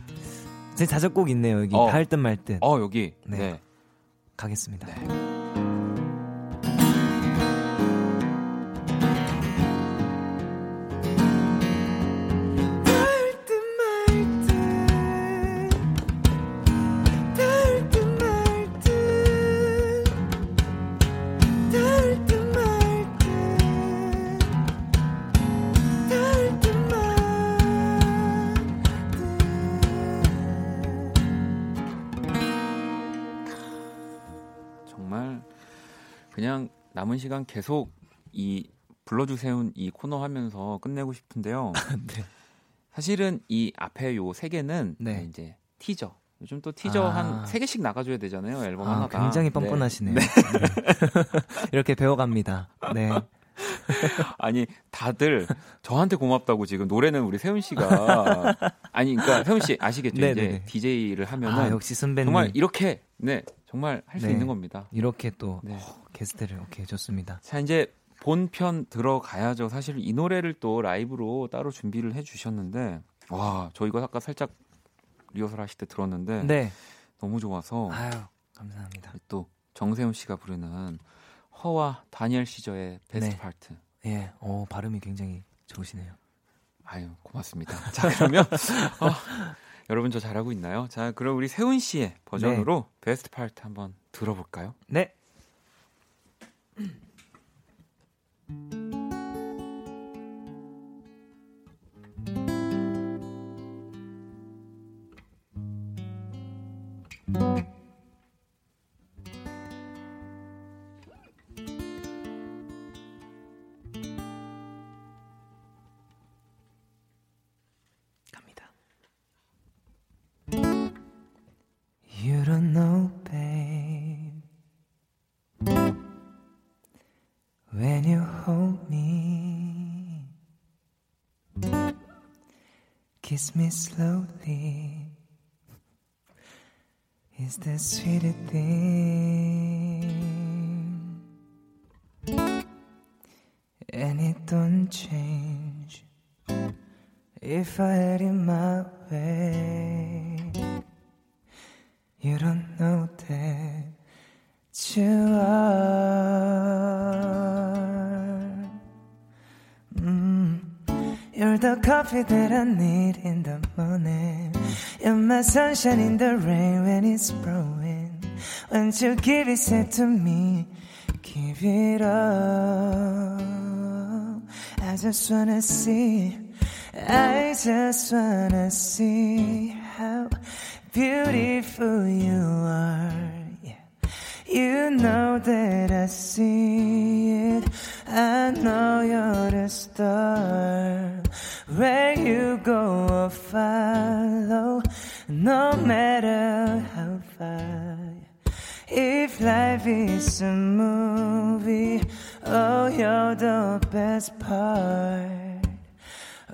제 자작곡 있네요 여기 어. 할듯말 듯. 어 여기. 네. 네. 가겠습니다. 시간 계속 이 불러주세요 이 코너 하면서 끝내고 싶은데요. 네. 사실은 이 앞에 요 세 개는 네. 이제 티저. 요즘 또 티저 아. 한세 개씩 나가줘야 되잖아요 앨범 아, 하나가. 굉장히 네. 뻔뻔하시네요. 네. 네. 이렇게 배워갑니다. 네. 아니 다들 저한테 고맙다고 지금 노래는 우리 세훈 씨가 아니 그러니까 세훈 씨 아시겠죠 네네네. 이제 DJ를 하면은 아, 역시 선배님 정말 이렇게 네 정말 할수 네. 있는 겁니다. 이렇게 또 네. 어, 게스트를 오케이 좋습니다. 자 이제 본편 들어가야죠. 사실 이 노래를 또 라이브로 따로 준비를 해주셨는데 와저 이거 아까 살짝 리허설 하실 때 들었는데 네. 너무 좋아서 아유 감사합니다. 또 정세훈 씨가 부르는 허와 다니엘 시저의 베스트 네. 파트. 예, 어 발음이 굉장히 좋으시네요. 아유 고맙습니다. 자 그러면 어, 여러분 저 잘하고 있나요? 자, 그럼 우리 세훈 씨의 버전으로 네. 베스트 파트 한번 들어볼까요? 네. Kiss me slowly is the sweetest thing, and it don't change if I had it my way. You don't that I need in the morning. You're my sunshine in the rain when it's blowing. Once you give it, say to me, give it up. I just wanna see, I just wanna see how beautiful you are. You know that I see it. I know you're the star. Follow, no matter how far. If life is a movie, oh, you're the best part.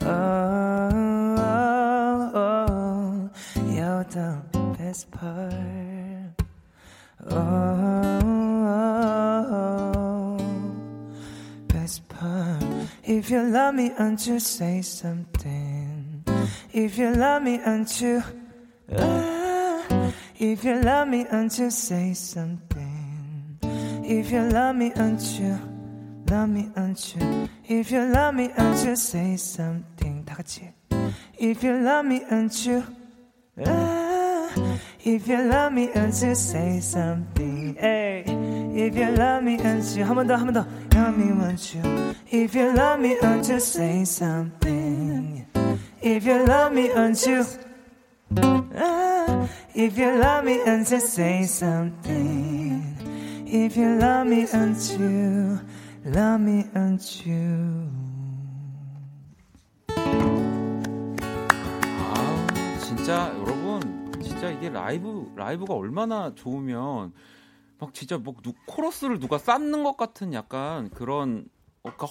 Oh, oh, oh you're the best part. Oh, oh, oh best part. If you love me, won't you say something? If you love me, won't you? Uh, if you love me, won't you say something? If you love me, won't you? Love me, won't you? If you love me, won't you say something? 다 같이. If you love me, won't you? Uh, If you love me until say something hey. If you love me until 한번 더 한 번 더 Love me want you If you love me until say something If you love me until uh, If you love me until say something If you love me until Love me until 아 진짜 여러분 진짜 이게 라이브 라이브가 얼마나 좋으면 막 진짜 뭐 누, 코러스를 누가 쌓는 것 같은 약간 그런 어, 그러니까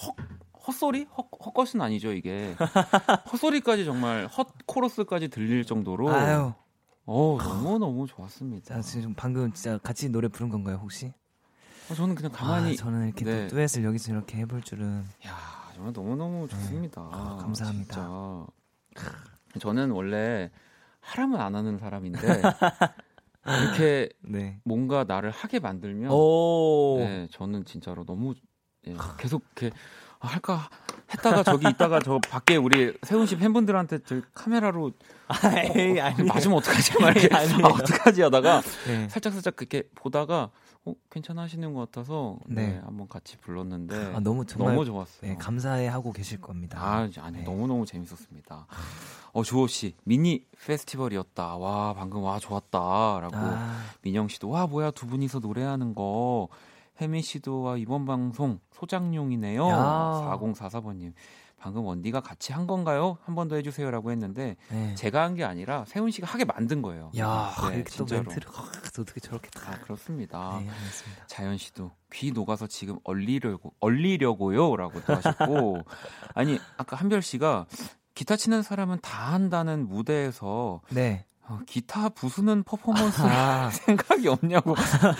헛 헛소리 헛 헛것은 아니죠 이게 헛소리까지 정말 헛 코러스까지 들릴 정도로 아유. 어 너무 너무 좋았습니다. 자, 지금 방금 진짜 같이 노래 부른 건가요 혹시? 어, 저는 그냥 가만히 아, 저는 이렇게 네. 듀엣을 여기서 이렇게 해볼 줄은 야 정말 너무 너무 좋습니다. 네. 아, 감사합니다. 진짜. 저는 원래 하라면 안 하는 사람인데 이렇게 네. 뭔가 나를 하게 만들면 네, 저는 진짜로 너무 예, 계속 이렇게 아, 할까 했다가 저기 있다가 저 밖에 우리 세훈 씨 팬분들한테 저 카메라로 에이, 어, 어, 맞으면 어떡하지 막 이렇게 아, 어떡하지 하다가 네. 살짝 살짝 그렇게 보다가 어, 괜찮아하시는 것 같아서 네. 네 한번 같이 불렀는데 아, 너무 정말 너무 좋았어요. 네, 감사해 하고 계실 겁니다. 아 아니 네. 너무 너무 재밌었습니다. 어 주호 씨 미니 페스티벌이었다. 와 방금 와 좋았다라고 아. 민영 씨도 와 뭐야 두 분이서 노래하는 거 혜미 씨도 와 이번 방송 소장용이네요. 야. 4044번님 방금 원디가 같이 한 건가요? 한 번 더 해주세요라고 했는데 네. 제가 한 게 아니라 세훈 씨가 하게 만든 거예요. 야, 네, 진짜로. 멘트를 어떻게 저렇게 다. 아, 그렇습니다. 네, 자연 씨도 귀 녹아서 지금 얼리려고 얼리려고요라고 또 하셨고 아니 아까 한별 씨가 기타 치는 사람은 다 한다는 무대에서 네. 어, 기타 부수는 퍼포먼스 아. 생각이 없냐고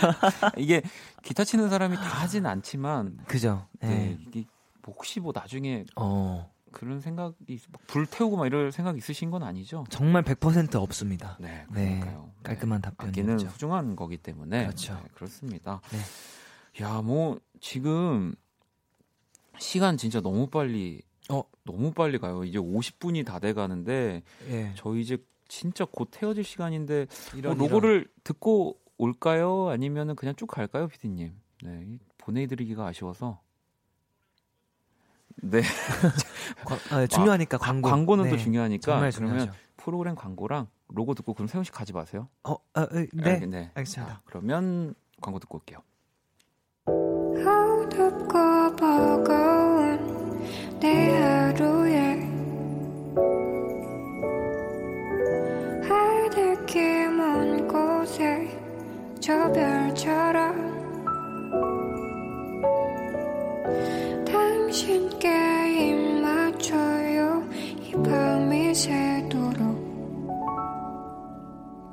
이게 기타 치는 사람이 다 하진 않지만 그죠. 네. 네. 이게 혹시 뭐 나중에 어. 그런 생각이 불 태우고 막 이럴 생각 있으신 건 아니죠? 정말 100% 없습니다. 네, 네. 그러니까요. 네. 깔끔한 답변이죠. 악기는 소중한 거기 때문에 그렇죠. 네, 그렇습니다. 네. 야, 뭐 지금 시간 진짜 너무 빨리 어 너무 빨리 가요. 이제 50분이 다 돼 가는데 예. 저희 이제 진짜 곧 헤어질 시간인데 이런, 뭐 로고를 이런. 듣고 올까요? 아니면은 그냥 쭉 갈까요, 피디님? 네, 보내드리기가 아쉬워서. 네. 아, 네, 중요하니까 광고. 광고는 네. 또 중요하니까 그러면 중요하죠. 프로그램 광고랑 로고 듣고 그럼 세훈 씨 가지 마세요. 어, 아, 네. 네. 네. 알겠습니다. 자, 그러면 광고 듣고 올게요. 내 하루에 저 별처럼 당신께 입 맞춰요. 이 밤이 새도록.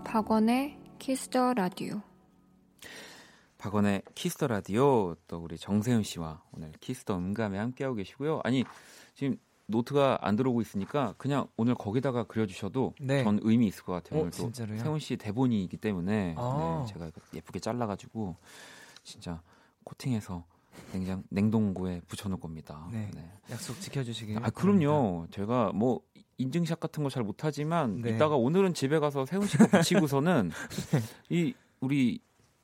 박원의 Kiss the Radio. 박원의 Kiss the Radio. 또 우리 정세운 씨와 오늘 Kiss the 음감에 함께하고 계시고요. 아니 지금 노트가 안 들어오고 있으니까 그냥 오늘 거기다가 그려주셔도 네. 전 의미 있을 것 같아요. 어, 오늘 또? 세운 씨 대본이기 때문에 아. 네, 제가 예쁘게 잘라가지고 진짜 코팅해서 냉장 냉동고에 붙여놓을 겁니다. 네. 네. 약속 지켜주시길. 아 그럼요. 제가 뭐 인증샷 같은 거 잘 못하지만 네. 이따가 오늘은 집에 가서 세훈 씨가 붙이고서는 이 우리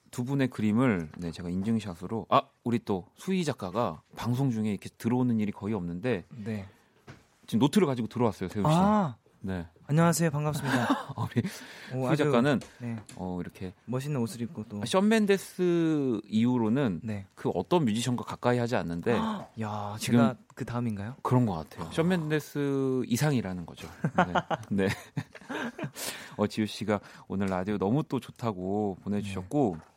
두 분의 그림을 네 제가 인증샷으로 아 우리 또 수희 작가가 방송 중에 이렇게 들어오는 일이 거의 없는데 네. 지금 노트를 가지고 들어왔어요 세훈 씨. 아, 네. 안녕하세요 반갑습니다. 우리 오, 수희 작가는 네. 어 이렇게 멋있는 옷을 입고 또 션 멘데스 이후로는 네. 그 어떤 뮤지션과 가까이 하지 않는데 야 지금 그 다음인가요? 그런 것 같아요. 션 멘데스 이상이라는 거죠. 네. 네. 어 지우 씨가 오늘 라디오 너무 또 좋다고 보내주셨고. 네.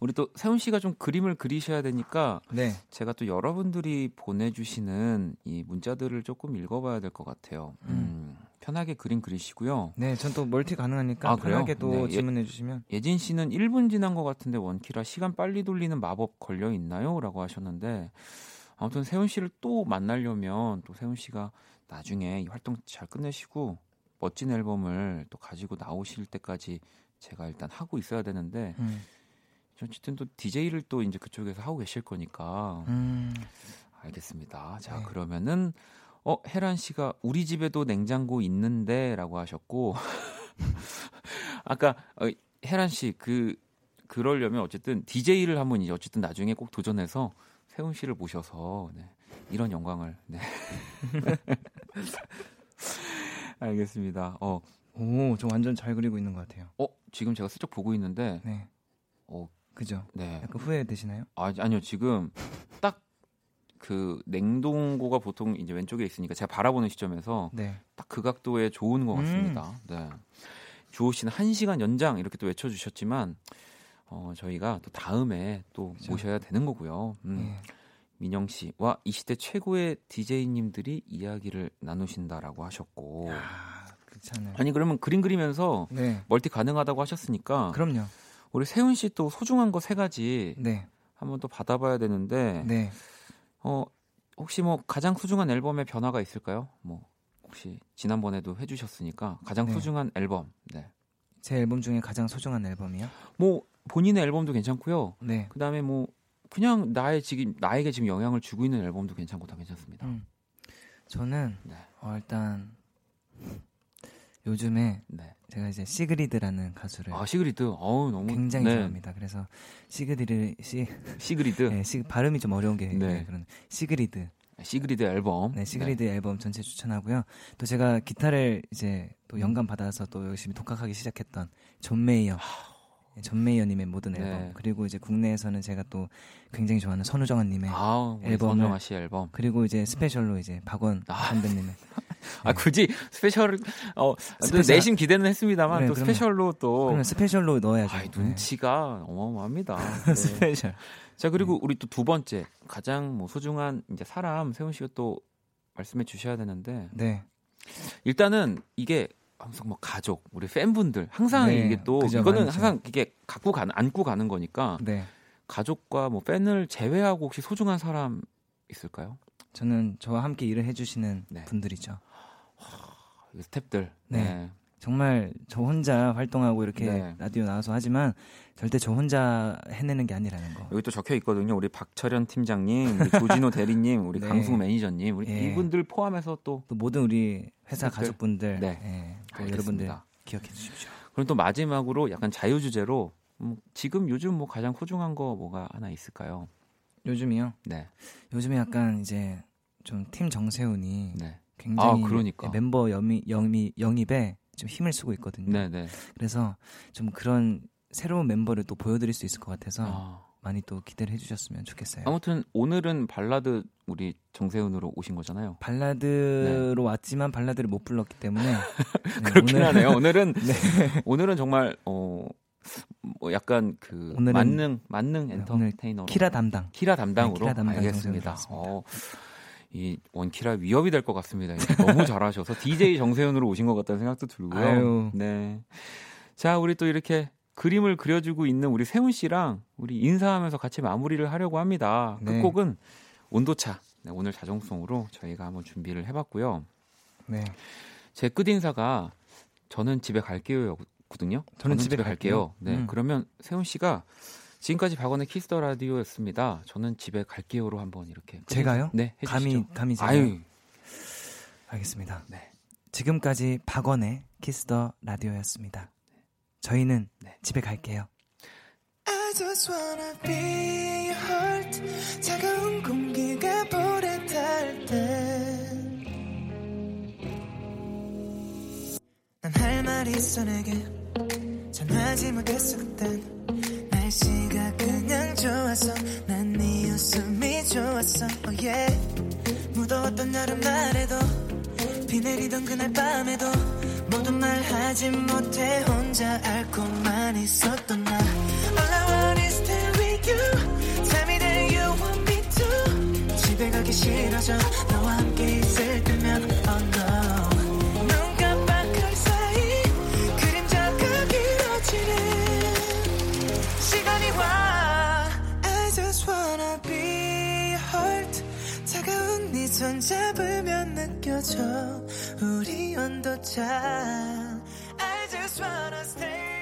우리 또 세훈 씨가 좀 그림을 그리셔야 되니까 네. 제가 또 여러분들이 보내주시는 이 문자들을 조금 읽어봐야 될 것 같아요. 음. 음, 편하게 그림 그리시고요. 네, 전 또 멀티 가능하니까 아, 편하게 또 네. 예, 질문해 주시면. 예진 씨는 1분 지난 것 같은데 원키라 시간 빨리 돌리는 마법 걸려 있나요?라고 하셨는데 아무튼 세훈 씨를 또 만나려면 또 세훈 씨가 나중에 이 활동 잘 끝내시고 멋진 앨범을 또 가지고 나오실 때까지 제가 일단 하고 있어야 되는데. 음. 어쨌든 또 DJ를 또 이제 그쪽에서 하고 계실 거니까. 음. 알겠습니다. 자, 네. 그러면은 어, 혜란 씨가 우리 집에도 냉장고 있는데라고 하셨고 아까 어, 혜란 씨 그 그러려면 어쨌든 DJ를 한번 이제 어쨌든 나중에 꼭 도전해서 세훈 씨를 모셔서 네, 이런 영광을 네. 알겠습니다. 어. 오, 저 완전 잘 그리고 있는 것 같아요. 어, 지금 제가 슬쩍 보고 있는데 네. 어, 그죠? 네. 약간 후회되시나요? 아, 아니요. 지금 딱 그 냉동고가 보통 이제 왼쪽에 있으니까 제가 바라보는 시점에서 네. 딱 그 각도에 좋은 것 같습니다. 음. 네. 주호 씨는 1시간 연장 이렇게 또 외쳐 주셨지만 어, 저희가 또 다음에 또 그렇죠. 모셔야 되는 거고요. 음. 네. 민영 씨와 이 시대 최고의 DJ님들이 이야기를 나누신다라고 하셨고. 야, 괜찮아요. 아니 그러면 그림 그리면서 네. 멀티 가능하다고 하셨으니까. 그럼요. 우리 세훈 씨 또 소중한 거 세 가지 네. 한번 또 받아봐야 되는데. 네. 어 혹시 뭐 가장 소중한 앨범의 변화가 있을까요? 뭐 혹시 지난번에도 해주셨으니까 가장 네. 소중한 앨범. 네. 제 앨범 중에 가장 소중한 앨범이요? 뭐 본인의 앨범도 괜찮고요. 네. 그다음에 뭐 그냥 나의 지금 나에게 지금 영향을 주고 있는 앨범도 괜찮고 다 괜찮습니다. 음. 저는 네. 어, 일단 요즘에 네. 제가 이제 시그리드라는 가수를 아 시그리드 어우 너무 굉장히 네. 좋아합니다. 그래서 시그리드 시 시그리드 네, 시, 발음이 좀 어려운 게 네. 그런 시그리드 시그리드 앨범 네 시그리드 네. 앨범 전체 추천하고요. 또 제가 기타를 이제 또 영감 받아서 또 열심히 독학하기 시작했던 존 메이어 존 메이어님의 모든 앨범 네. 그리고 이제 국내에서는 제가 또 굉장히 좋아하는 선우정아님의 앨범 선우정아 씨 앨범 그리고 이제 special로 이제 박원 아. 선배님의 아 굳이 special 어 special. 내심 기대는 했습니다만 네, 또 그러면, special로 또 그러면 special로 넣어야죠. 아, 눈치가 네. 어마어마합니다. 네. special. 자 그리고 네. 우리 또 두 번째 가장 뭐 소중한 이제 사람 세훈 씨가 또 말씀해 주셔야 되는데 네. 일단은 이게 항상 뭐 가족, 우리 팬분들 항상 네, 이게 또 그죠, 이거는 많죠. 항상 이게 갖고 가는 안고 가는 거니까 네. 가족과 뭐 팬을 제외하고 혹시 소중한 사람 있을까요? 저는 저와 함께 일을 해주시는 네. 분들이죠. 스탭들. 네. 네. 정말 저 혼자 활동하고 이렇게 네. 라디오 나와서 하지만 절대 저 혼자 해내는 게 아니라는 거. 여기 또 적혀 있거든요. 우리 박철현 팀장님, 우리 조진호 대리님, 우리 네. 강승 매니저님, 우리 네. 이분들 포함해서 또, 또 모든 우리 회사 가족분들, 네. 네. 또 여러분들 기억해 주십시오. 그럼 또 마지막으로 약간 자유 주제로 음, 지금 요즘 뭐 가장 소중한 거 뭐가 하나 있을까요? 요즘이요? 네. 요즘에 약간 이제 좀 팀 정세훈이 네. 굉장히 아, 그러니까. 멤버 영입, 영입, 영입에 좀 힘을 쓰고 있거든요. 네네. 네. 그래서 좀 그런 새로운 멤버를 또 보여드릴 수 있을 것 같아서 아. 많이 또 기대를 해주셨으면 좋겠어요. 아무튼 오늘은 발라드 우리 정세훈으로 오신 거잖아요. 발라드로 네. 왔지만 발라드를 못 불렀기 때문에 네, 그렇긴 오늘... 하네요. 오늘은 네. 오늘은 정말 어. 뭐 약간 그 오늘은, 만능 만능 엔터테이너 키라 담당 키라 담당으로 네, 키라 담당 알겠습니다. 어, 이 원키라 위협이 될 것 같습니다. 너무 잘하셔서 DJ 정세훈으로 오신 것 같다는 생각도 들고요. 아유. 네. 자, 우리 또 이렇게 그림을 그려주고 있는 우리 세훈 씨랑 우리 인사하면서 같이 마무리를 하려고 합니다. 네. 끝곡은 온도차. 네, 오늘 자정송으로 저희가 한번 준비를 해봤고요. 네. 제 끝인사가 저는 집에 갈게요거든요. 저는, 저는 집에, 집에 갈게요. 갈게요. 네. 음. 그러면 세훈 씨가 지금까지 박원의 Kiss the 라디오였습니다. 저는 집에 갈게요로 한번 이렇게 제가요? 네, 해주시죠. 감히 감히 제가 아유. 알겠습니다. 네. 지금까지 박원의 키스터 라디오였습니다. 저희는 네. 집에 갈게요. I just wanna be heart. 차가운 공기가 볼에 닿난할 있어 내게. 전하지 못했어 그땐 날씨가 그냥 좋았어 난네 웃음이 좋았어. Oh yeah. 무더웠던 여름날에도. 비 내리던 그날 밤에도 모두 말하지 못해 혼자 앓고만 있었던 나 All I want is stay with you Tell me that you want me to 집에 가기 싫어져 너와 함께 있을 때면 손 잡으면 느껴져 우리 온도차 I just wanna stay